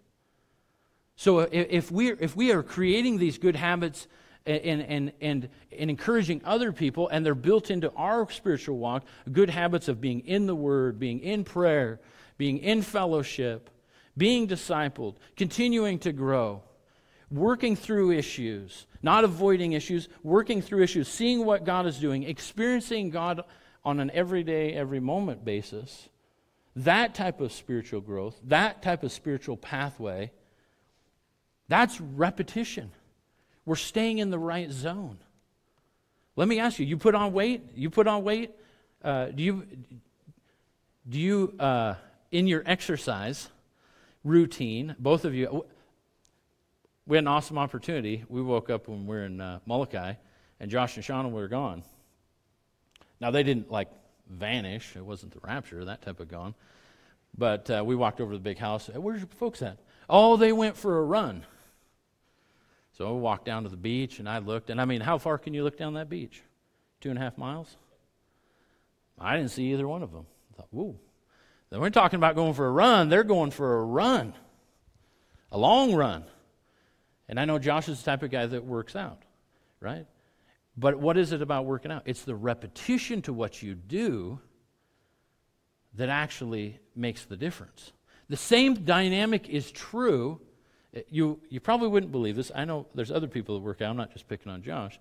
So if, we're, if we are creating these good habits and, and, and, and encouraging other people, and they're built into our spiritual walk, good habits of being in the Word, being in prayer, being in fellowship, being discipled, continuing to grow, working through issues, not avoiding issues, working through issues, seeing what God is doing, experiencing God on an everyday, every moment basis. That type of spiritual growth, that type of spiritual pathway, that's repetition. We're staying in the right zone. Let me ask you: You put on weight? You put on weight? Uh, do you do you uh, in your exercise routine? Both of you we had an awesome opportunity. We woke up when we were in uh, Molokai, and Josh and Shauna were gone. Now, they didn't like vanish. It wasn't the rapture, that type of gone. But uh, we walked over to the big house. Where's your folks at? Oh, they went for a run. So I walked down to the beach, and I looked. And I mean, how far can you look down that beach? Two and a half miles? I didn't see either one of them. I thought, whoa. Then we're talking about going for a run. They're going for a run, a long run. And I know Josh is the type of guy that works out, right? But what is it about working out? It's the repetition to what you do that actually makes the difference. The same dynamic is true. You, you probably wouldn't believe this. I know there's other people that work out. I'm not just picking on Josh.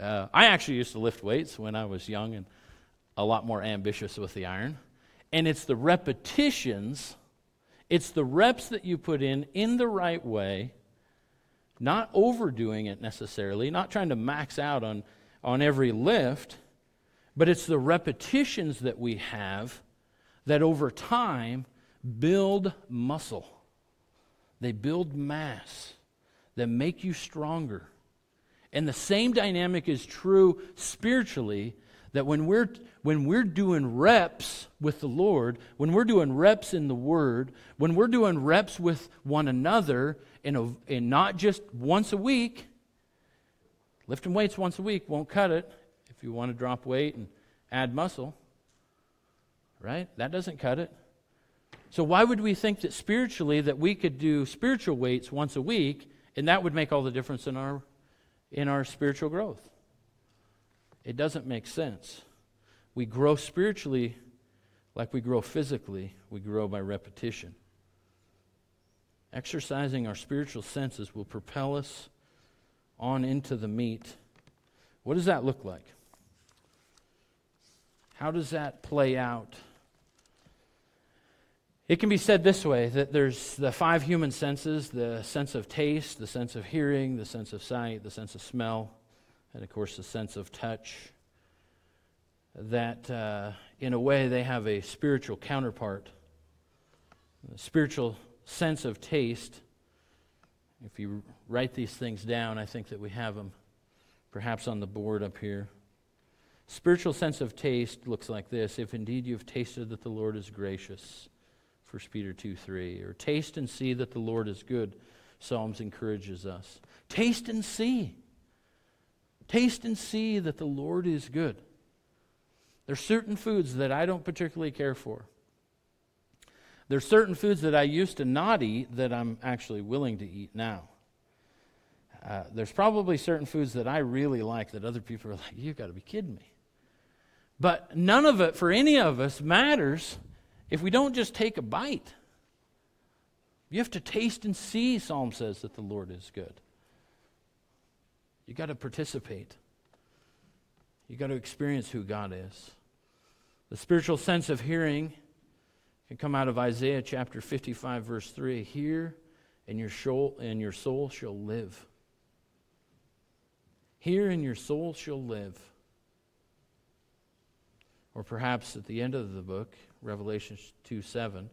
Uh, I actually used to lift weights when I was young and a lot more ambitious with the iron. And it's the repetitions, it's the reps that you put in in the right way not overdoing it necessarily, not trying to max out on, on every lift, but it's the repetitions that we have that over time build muscle. They build mass that make you stronger. And the same dynamic is true spiritually that when we're when we're doing reps with the Lord, when we're doing reps in the Word, when we're doing reps with one another, in, a, in not just once a week, lifting weights once a week won't cut it if you want to drop weight and add muscle, right? That doesn't cut it. So why would we think that spiritually that we could do spiritual weights once a week and that would make all the difference in our in our spiritual growth? It doesn't make sense. We grow spiritually like we grow physically, we grow by repetition. Exercising our spiritual senses will propel us on into the meat. What does that look like? How does that play out? It can be said this way that there's the five human senses the sense of taste, the sense of hearing, the sense of sight, the sense of smell, and of course the sense of touch. That uh, in a way they have a spiritual counterpart. The spiritual sense of taste, if you write these things down, I think that we have them perhaps on the board up here. Spiritual sense of taste looks like this if indeed you've tasted that the Lord is gracious, 1 Peter 2 3. Or taste and see that the Lord is good, Psalms encourages us. Taste and see. Taste and see that the Lord is good. There's certain foods that I don't particularly care for. There's certain foods that I used to not eat that I'm actually willing to eat now. Uh, there's probably certain foods that I really like that other people are like, you've got to be kidding me. But none of it for any of us matters if we don't just take a bite. You have to taste and see, Psalm says, that the Lord is good. You've got to participate. you've got to experience who God is. The spiritual sense of hearing can come out of Isaiah chapter 55, verse 3. Hear, and your soul, and your soul shall live. Hear, and your soul shall live. Or perhaps at the end of the book, Revelation 2 7,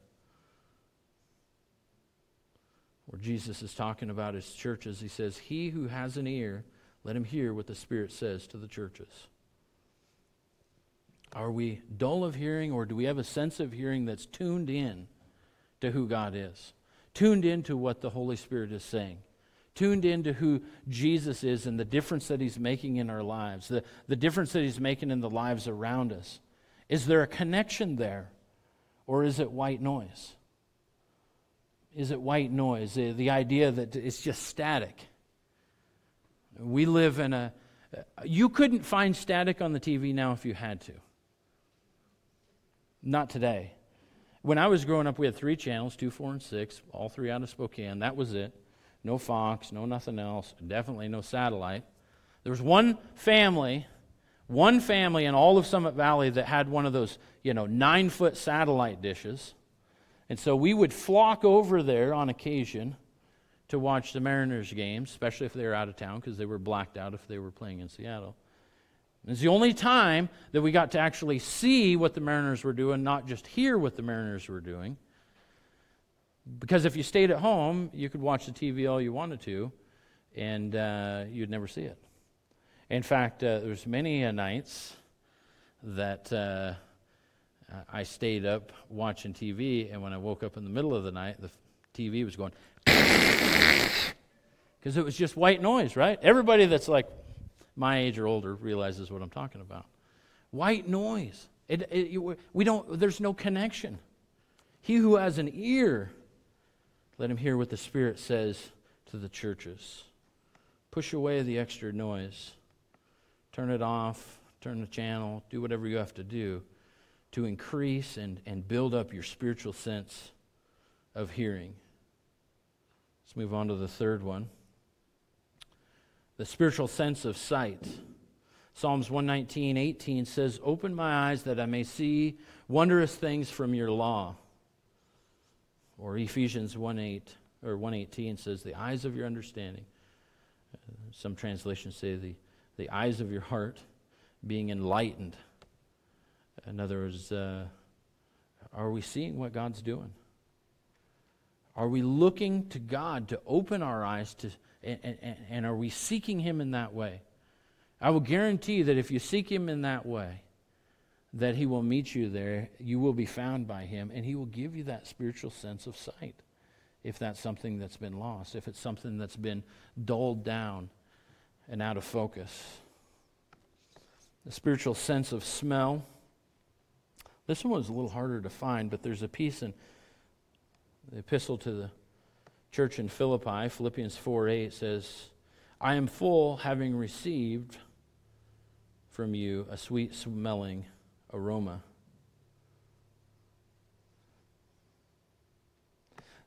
where Jesus is talking about his churches, he says, He who has an ear, let him hear what the Spirit says to the churches. Are we dull of hearing, or do we have a sense of hearing that's tuned in to who God is? Tuned into what the Holy Spirit is saying? Tuned into who Jesus is and the difference that He's making in our lives, the, the difference that He's making in the lives around us? Is there a connection there, or is it white noise? Is it white noise? The idea that it's just static. We live in a. You couldn't find static on the TV now if you had to. Not today. When I was growing up, we had three channels two, four, and six, all three out of Spokane. That was it. No Fox, no nothing else, definitely no satellite. There was one family, one family in all of Summit Valley that had one of those, you know, nine foot satellite dishes. And so we would flock over there on occasion to watch the Mariners games, especially if they were out of town because they were blacked out if they were playing in Seattle. It's the only time that we got to actually see what the Mariners were doing, not just hear what the Mariners were doing. Because if you stayed at home, you could watch the TV all you wanted to, and uh, you'd never see it. In fact, uh, there's many uh, nights that uh, I stayed up watching TV, and when I woke up in the middle of the night, the TV was going because it was just white noise, right? Everybody that's like my age or older realizes what I'm talking about. White noise. It, it, we don't, there's no connection. He who has an ear, let him hear what the Spirit says to the churches. Push away the extra noise. Turn it off, turn the channel, do whatever you have to do to increase and, and build up your spiritual sense of hearing. Let's move on to the third one the spiritual sense of sight. Psalms 119, 18 says, Open my eyes that I may see wondrous things from your law. Or Ephesians 1 8 or 118 says, The eyes of your understanding some translations say the, the eyes of your heart being enlightened. In other words, uh, are we seeing what God's doing? Are we looking to God to open our eyes to, and, and, are we seeking Him in that way? I will guarantee that if you seek Him in that way, that He will meet you there. You will be found by Him, and He will give you that spiritual sense of sight if that's something that's been lost, if it's something that's been dulled down and out of focus. The spiritual sense of smell. This one was a little harder to find, but there's a piece in the epistle to the church in Philippi, Philippians 4 8 says, I am full, having received from you a sweet smelling aroma.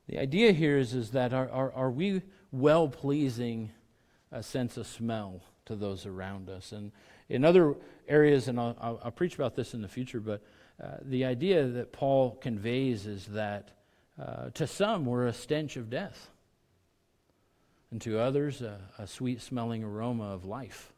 The idea here is, is that are, are, are we well pleasing a sense of smell to those around us? And in other areas, and I'll, I'll, I'll preach about this in the future, but uh, the idea that Paul conveys is that uh, to some we're a stench of death, and to others a, a sweet smelling aroma of life.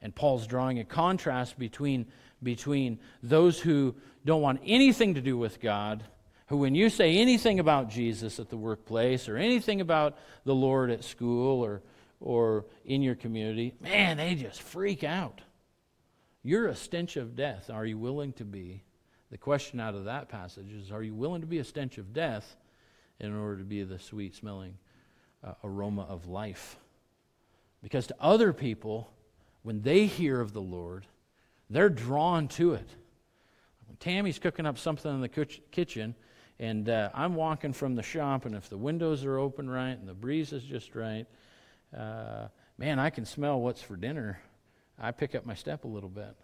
And Paul's drawing a contrast between, between those who don't want anything to do with God who, when you say anything about Jesus at the workplace or anything about the Lord at school or, or in your community, man, they just freak out. You're a stench of death. Are you willing to be? The question out of that passage is Are you willing to be a stench of death in order to be the sweet smelling uh, aroma of life? Because to other people, when they hear of the Lord, they're drawn to it. When Tammy's cooking up something in the kitchen, and uh, I'm walking from the shop, and if the windows are open right and the breeze is just right, uh, man, I can smell what's for dinner. I pick up my step a little bit,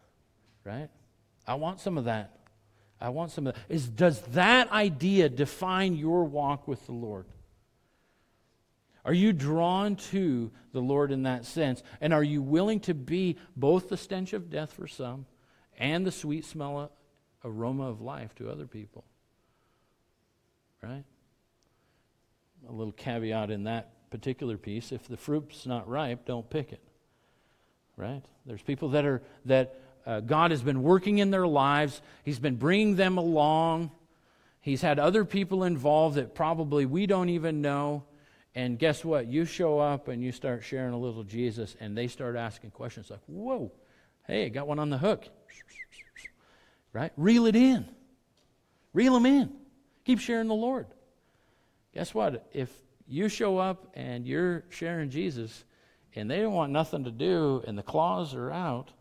right? I want some of that. I want some of that. Is, does that idea define your walk with the Lord? Are you drawn to the Lord in that sense? And are you willing to be both the stench of death for some and the sweet smell aroma of life to other people? right? A little caveat in that particular piece if the fruit's not ripe, don't pick it, right? There's people that are, that uh, God has been working in their lives, He's been bringing them along. He's had other people involved that probably we don't even know. And guess what? You show up and you start sharing a little Jesus, and they start asking questions like, Whoa, hey, I got one on the hook. Right? Reel it in. Reel them in. Keep sharing the Lord. Guess what? If you show up and you're sharing Jesus and they don't want nothing to do and the claws are out,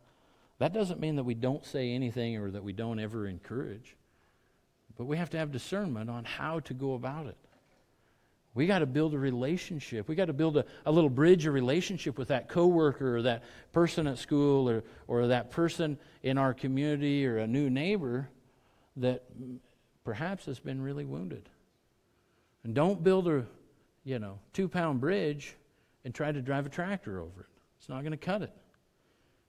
that doesn't mean that we don't say anything or that we don't ever encourage. But we have to have discernment on how to go about it. We got to build a relationship. We got to build a, a little bridge, a relationship with that coworker or that person at school or, or that person in our community or a new neighbor that perhaps has been really wounded. And don't build a, you know, two pound bridge and try to drive a tractor over it. It's not going to cut it.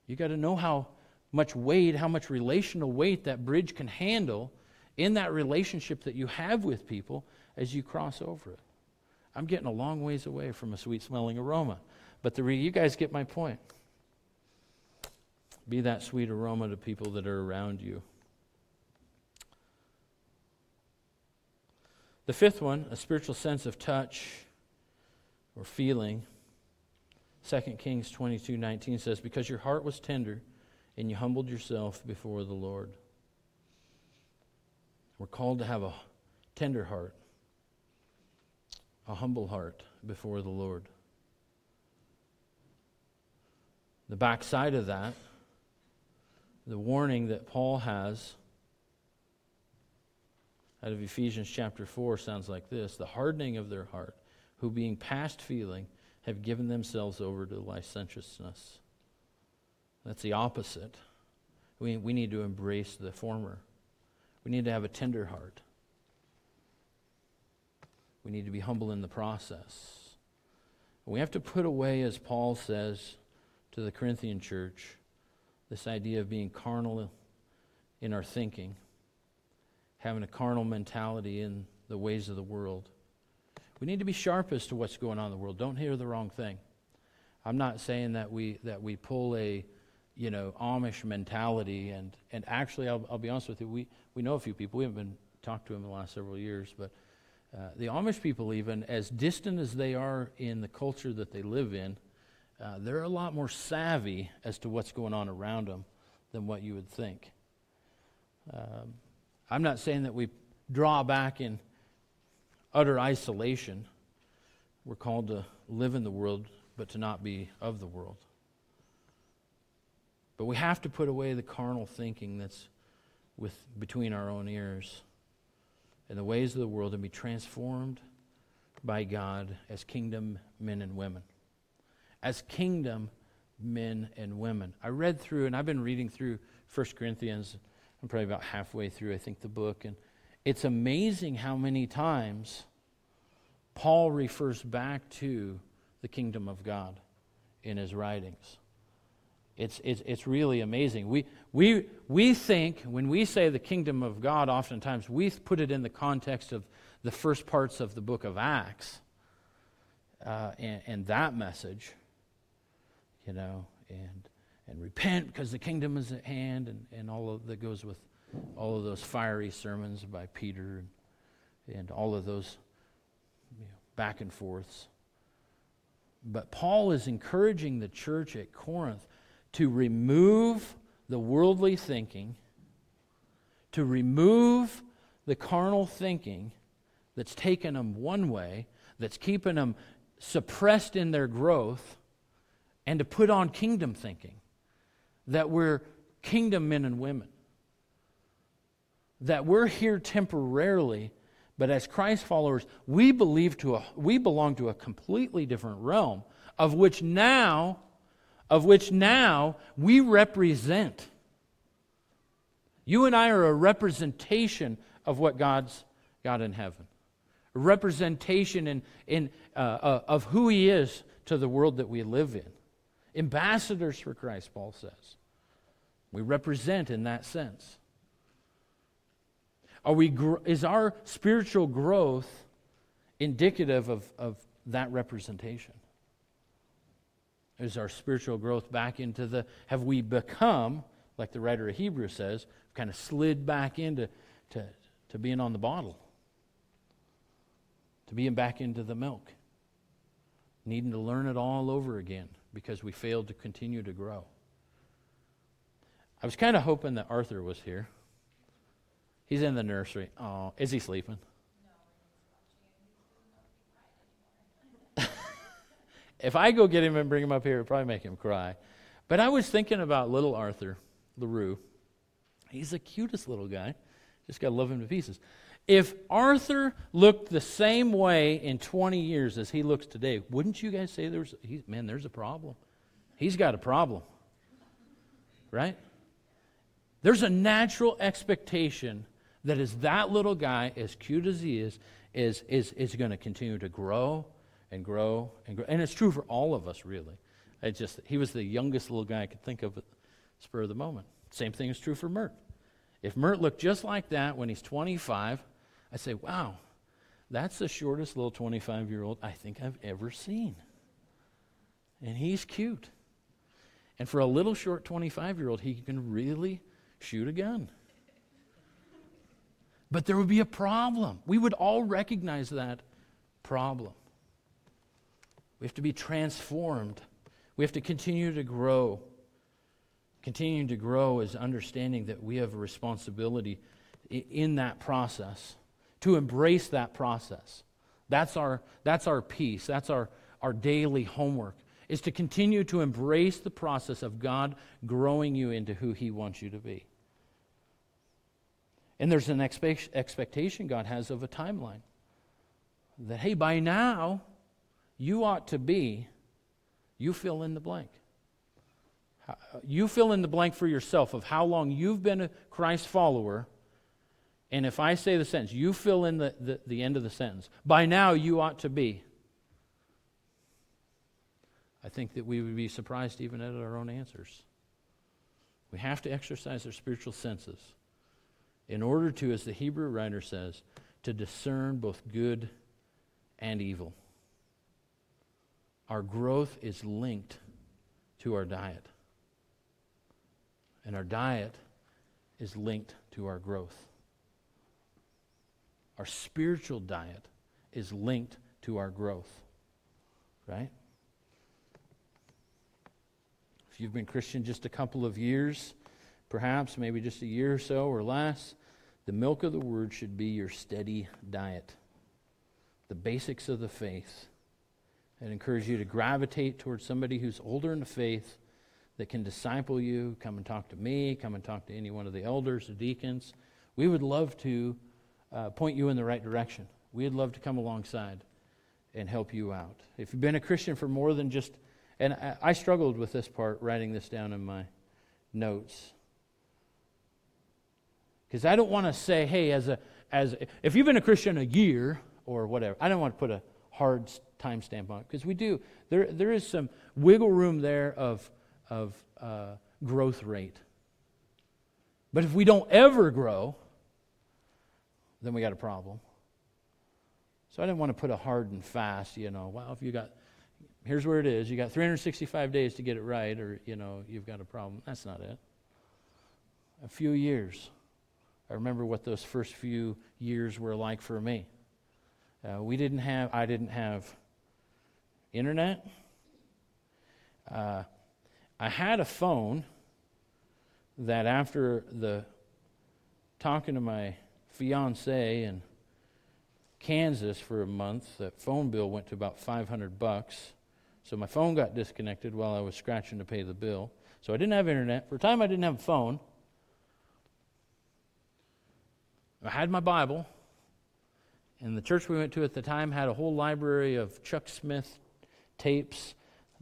You got to know how much weight, how much relational weight that bridge can handle in that relationship that you have with people as you cross over it. I'm getting a long ways away from a sweet smelling aroma. But the re- you guys get my point. Be that sweet aroma to people that are around you. The fifth one, a spiritual sense of touch or feeling. 2 Kings 22 19 says, Because your heart was tender and you humbled yourself before the Lord. We're called to have a tender heart, a humble heart before the Lord. The backside of that, the warning that Paul has out of Ephesians chapter 4 sounds like this The hardening of their heart, who being past feeling, have given themselves over to licentiousness. That's the opposite. We, we need to embrace the former. We need to have a tender heart. We need to be humble in the process. We have to put away, as Paul says to the Corinthian church, this idea of being carnal in our thinking having a carnal mentality in the ways of the world. We need to be sharp as to what's going on in the world. Don't hear the wrong thing. I'm not saying that we, that we pull a, you know, Amish mentality. And, and actually, I'll, I'll be honest with you, we, we know a few people. We haven't been talked to them in the last several years, but uh, the Amish people, even as distant as they are in the culture that they live in, uh, they're a lot more savvy as to what's going on around them than what you would think. Um, I'm not saying that we draw back in utter isolation. We're called to live in the world, but to not be of the world. But we have to put away the carnal thinking that's with, between our own ears and the ways of the world and be transformed by God as kingdom men and women. As kingdom men and women. I read through, and I've been reading through 1 Corinthians. I'm probably about halfway through, I think, the book. And it's amazing how many times Paul refers back to the kingdom of God in his writings. It's, it's, it's really amazing. We, we, we think, when we say the kingdom of God, oftentimes we put it in the context of the first parts of the book of Acts uh, and, and that message, you know, and, and repent because the kingdom is at hand, and, and all of, that goes with all of those fiery sermons by Peter and, and all of those you know, back and forths. But Paul is encouraging the church at Corinth to remove the worldly thinking, to remove the carnal thinking that's taken them one way, that's keeping them suppressed in their growth, and to put on kingdom thinking that we're kingdom men and women, that we're here temporarily. But as Christ followers, we believe to a, we belong to a completely different realm, of which now of which now we represent. You and I are a representation of what God's got in heaven, a representation in, in, uh, uh, of who He is to the world that we live in. Ambassadors for Christ, Paul says. We represent in that sense. Are we, is our spiritual growth indicative of, of that representation? Is our spiritual growth back into the, have we become, like the writer of Hebrews says, kind of slid back into to, to being on the bottle, to being back into the milk, needing to learn it all over again because we failed to continue to grow. I was kind of hoping that Arthur was here. He's in the nursery. Oh, is he sleeping? If I go get him and bring him up here, it'll probably make him cry. But I was thinking about little Arthur LaRue. He's the cutest little guy. Just got to love him to pieces. If Arthur looked the same way in 20 years as he looks today, wouldn't you guys say there's, he, man, there's a problem? He's got a problem. Right? There's a natural expectation that as that little guy, as cute as he is, is, is, is going to continue to grow and grow and grow. And it's true for all of us, really. I just he was the youngest little guy I could think of at spur of the moment. Same thing is true for Mert. If Mert looked just like that when he's 25, I say, wow, that's the shortest little 25 year old I think I've ever seen. And he's cute. And for a little short 25 year old, he can really shoot a gun. But there would be a problem. We would all recognize that problem. We have to be transformed. We have to continue to grow. Continuing to grow is understanding that we have a responsibility in that process to embrace that process. That's our, that's our piece. That's our, our daily homework, is to continue to embrace the process of God growing you into who He wants you to be. And there's an expectation God has of a timeline. That, hey, by now, you ought to be, you fill in the blank. You fill in the blank for yourself of how long you've been a Christ follower. And if I say the sentence, you fill in the, the, the end of the sentence. By now, you ought to be. I think that we would be surprised even at our own answers. We have to exercise our spiritual senses in order to, as the Hebrew writer says, to discern both good and evil. Our growth is linked to our diet. And our diet is linked to our growth. Our spiritual diet is linked to our growth. Right? If you've been Christian just a couple of years, perhaps maybe just a year or so or less, the milk of the word should be your steady diet. The basics of the faith. And encourage you to gravitate towards somebody who's older in the faith that can disciple you. Come and talk to me. Come and talk to any one of the elders, the deacons. We would love to uh, point you in the right direction. We'd love to come alongside and help you out. If you've been a Christian for more than just and I, I struggled with this part, writing this down in my notes. Because I don't want to say, hey, as a, as if you've been a Christian a year or whatever, I don't want to put a hard time stamp on it because we do. There, there is some wiggle room there of, of uh, growth rate. But if we don't ever grow, then we got a problem. So I didn't want to put a hard and fast, you know, well, if you got here's where it is. You got 365 days to get it right, or, you know, you've got a problem. That's not it. A few years. I remember what those first few years were like for me. Uh, we didn't have, I didn't have internet. Uh, I had a phone that after the talking to my fiance in Kansas for a month, that phone bill went to about 500 bucks. So my phone got disconnected while I was scratching to pay the bill. So I didn't have internet. For a time, I didn't have a phone. I had my Bible. And the church we went to at the time had a whole library of Chuck Smith tapes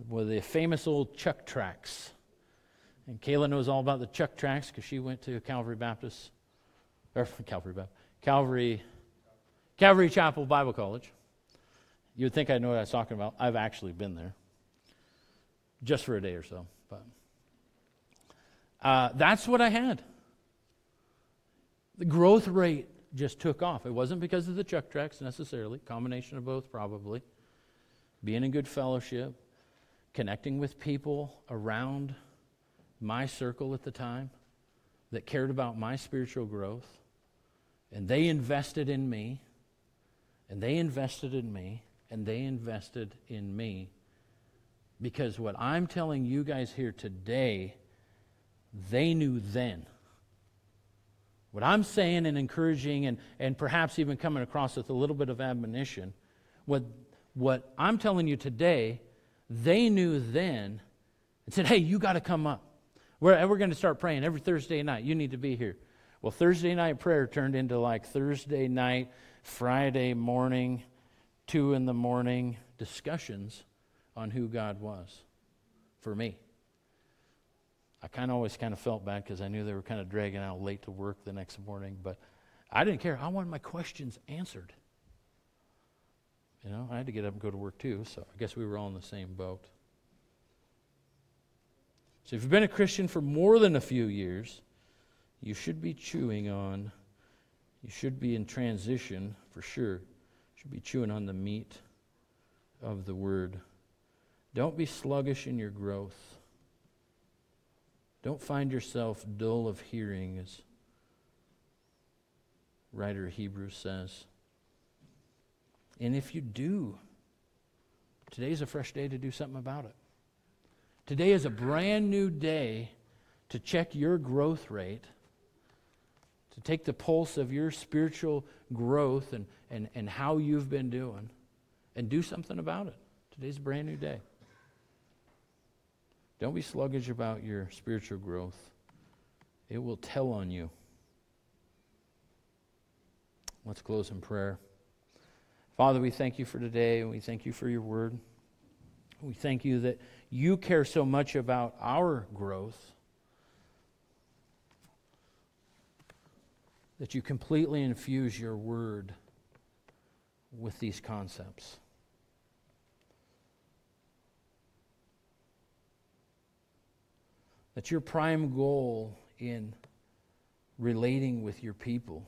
with the famous old Chuck tracks. And Kayla knows all about the Chuck tracks because she went to Calvary Baptist, or Calvary Baptist, Calvary, Calvary Chapel Bible College. You would think I know what I was talking about. I've actually been there just for a day or so. But uh, that's what I had. The growth rate just took off. It wasn't because of the Chuck tracks necessarily, combination of both probably. Being in good fellowship, connecting with people around my circle at the time that cared about my spiritual growth, and they invested in me, and they invested in me, and they invested in me. Because what I'm telling you guys here today, they knew then. What I'm saying and encouraging and, and perhaps even coming across with a little bit of admonition, what, what I'm telling you today, they knew then and said, hey, you got to come up. We're, we're going to start praying every Thursday night. You need to be here. Well, Thursday night prayer turned into like Thursday night, Friday morning, two in the morning discussions on who God was for me. I kind of always kind of felt bad because I knew they were kind of dragging out late to work the next morning, but I didn't care. I wanted my questions answered. You know, I had to get up and go to work too, so I guess we were all in the same boat. So if you've been a Christian for more than a few years, you should be chewing on, you should be in transition for sure You should be chewing on the meat of the word. Don't be sluggish in your growth. Don't find yourself dull of hearing, as writer Hebrews says. And if you do, today's a fresh day to do something about it. Today is a brand new day to check your growth rate to take the pulse of your spiritual growth and, and, and how you've been doing and do something about it. Today's a brand new day. Don't be sluggish about your spiritual growth, it will tell on you. Let's close in prayer. Father, we thank you for today and we thank you for your word. We thank you that you care so much about our growth. that you completely infuse your word with these concepts. That your prime goal in relating with your people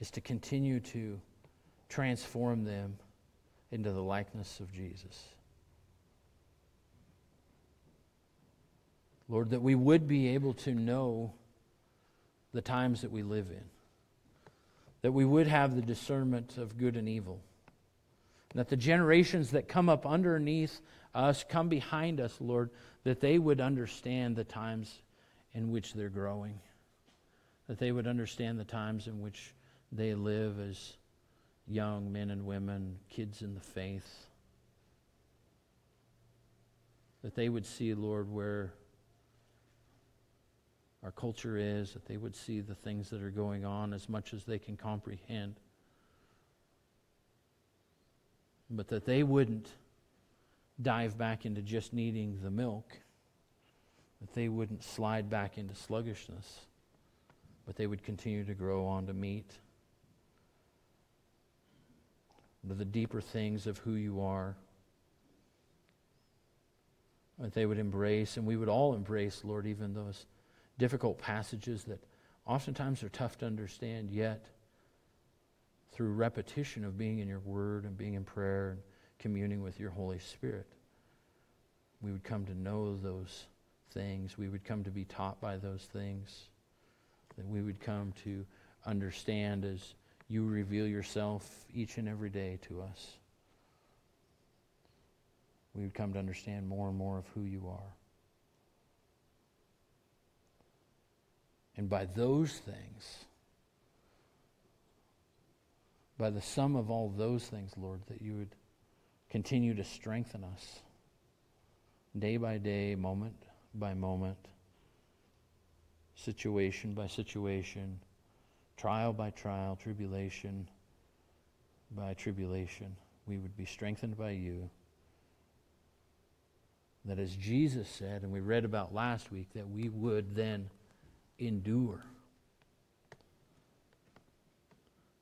is to continue to transform them into the likeness of Jesus. Lord, that we would be able to know the times that we live in, that we would have the discernment of good and evil, and that the generations that come up underneath us, come behind us, Lord, that they would understand the times in which they're growing, that they would understand the times in which they live as young men and women, kids in the faith. That they would see, Lord, where our culture is, that they would see the things that are going on as much as they can comprehend. But that they wouldn't dive back into just needing the milk, that they wouldn't slide back into sluggishness, but they would continue to grow on to meat the deeper things of who you are. That they would embrace, and we would all embrace, Lord, even those difficult passages that oftentimes are tough to understand, yet through repetition of being in your word and being in prayer and communing with your Holy Spirit, we would come to know those things. We would come to be taught by those things. That we would come to understand as you reveal yourself each and every day to us. We would come to understand more and more of who you are. And by those things, by the sum of all those things, Lord, that you would continue to strengthen us day by day, moment by moment, situation by situation trial by trial, tribulation by tribulation, we would be strengthened by you. That as Jesus said, and we read about last week, that we would then endure.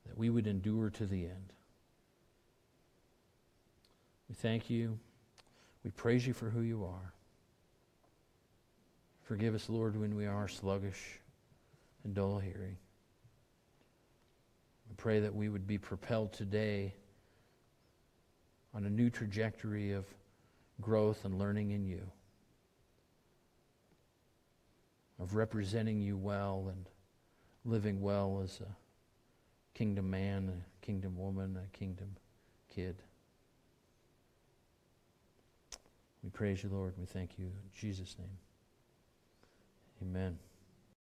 That we would endure to the end. We thank you. We praise you for who you are. Forgive us, Lord, when we are sluggish and dull hearing We pray that we would be propelled today on a new trajectory of growth and learning in you, of representing you well and living well as a kingdom man, a kingdom woman, a kingdom kid. We praise you, Lord. We thank you. In Jesus' name. Amen.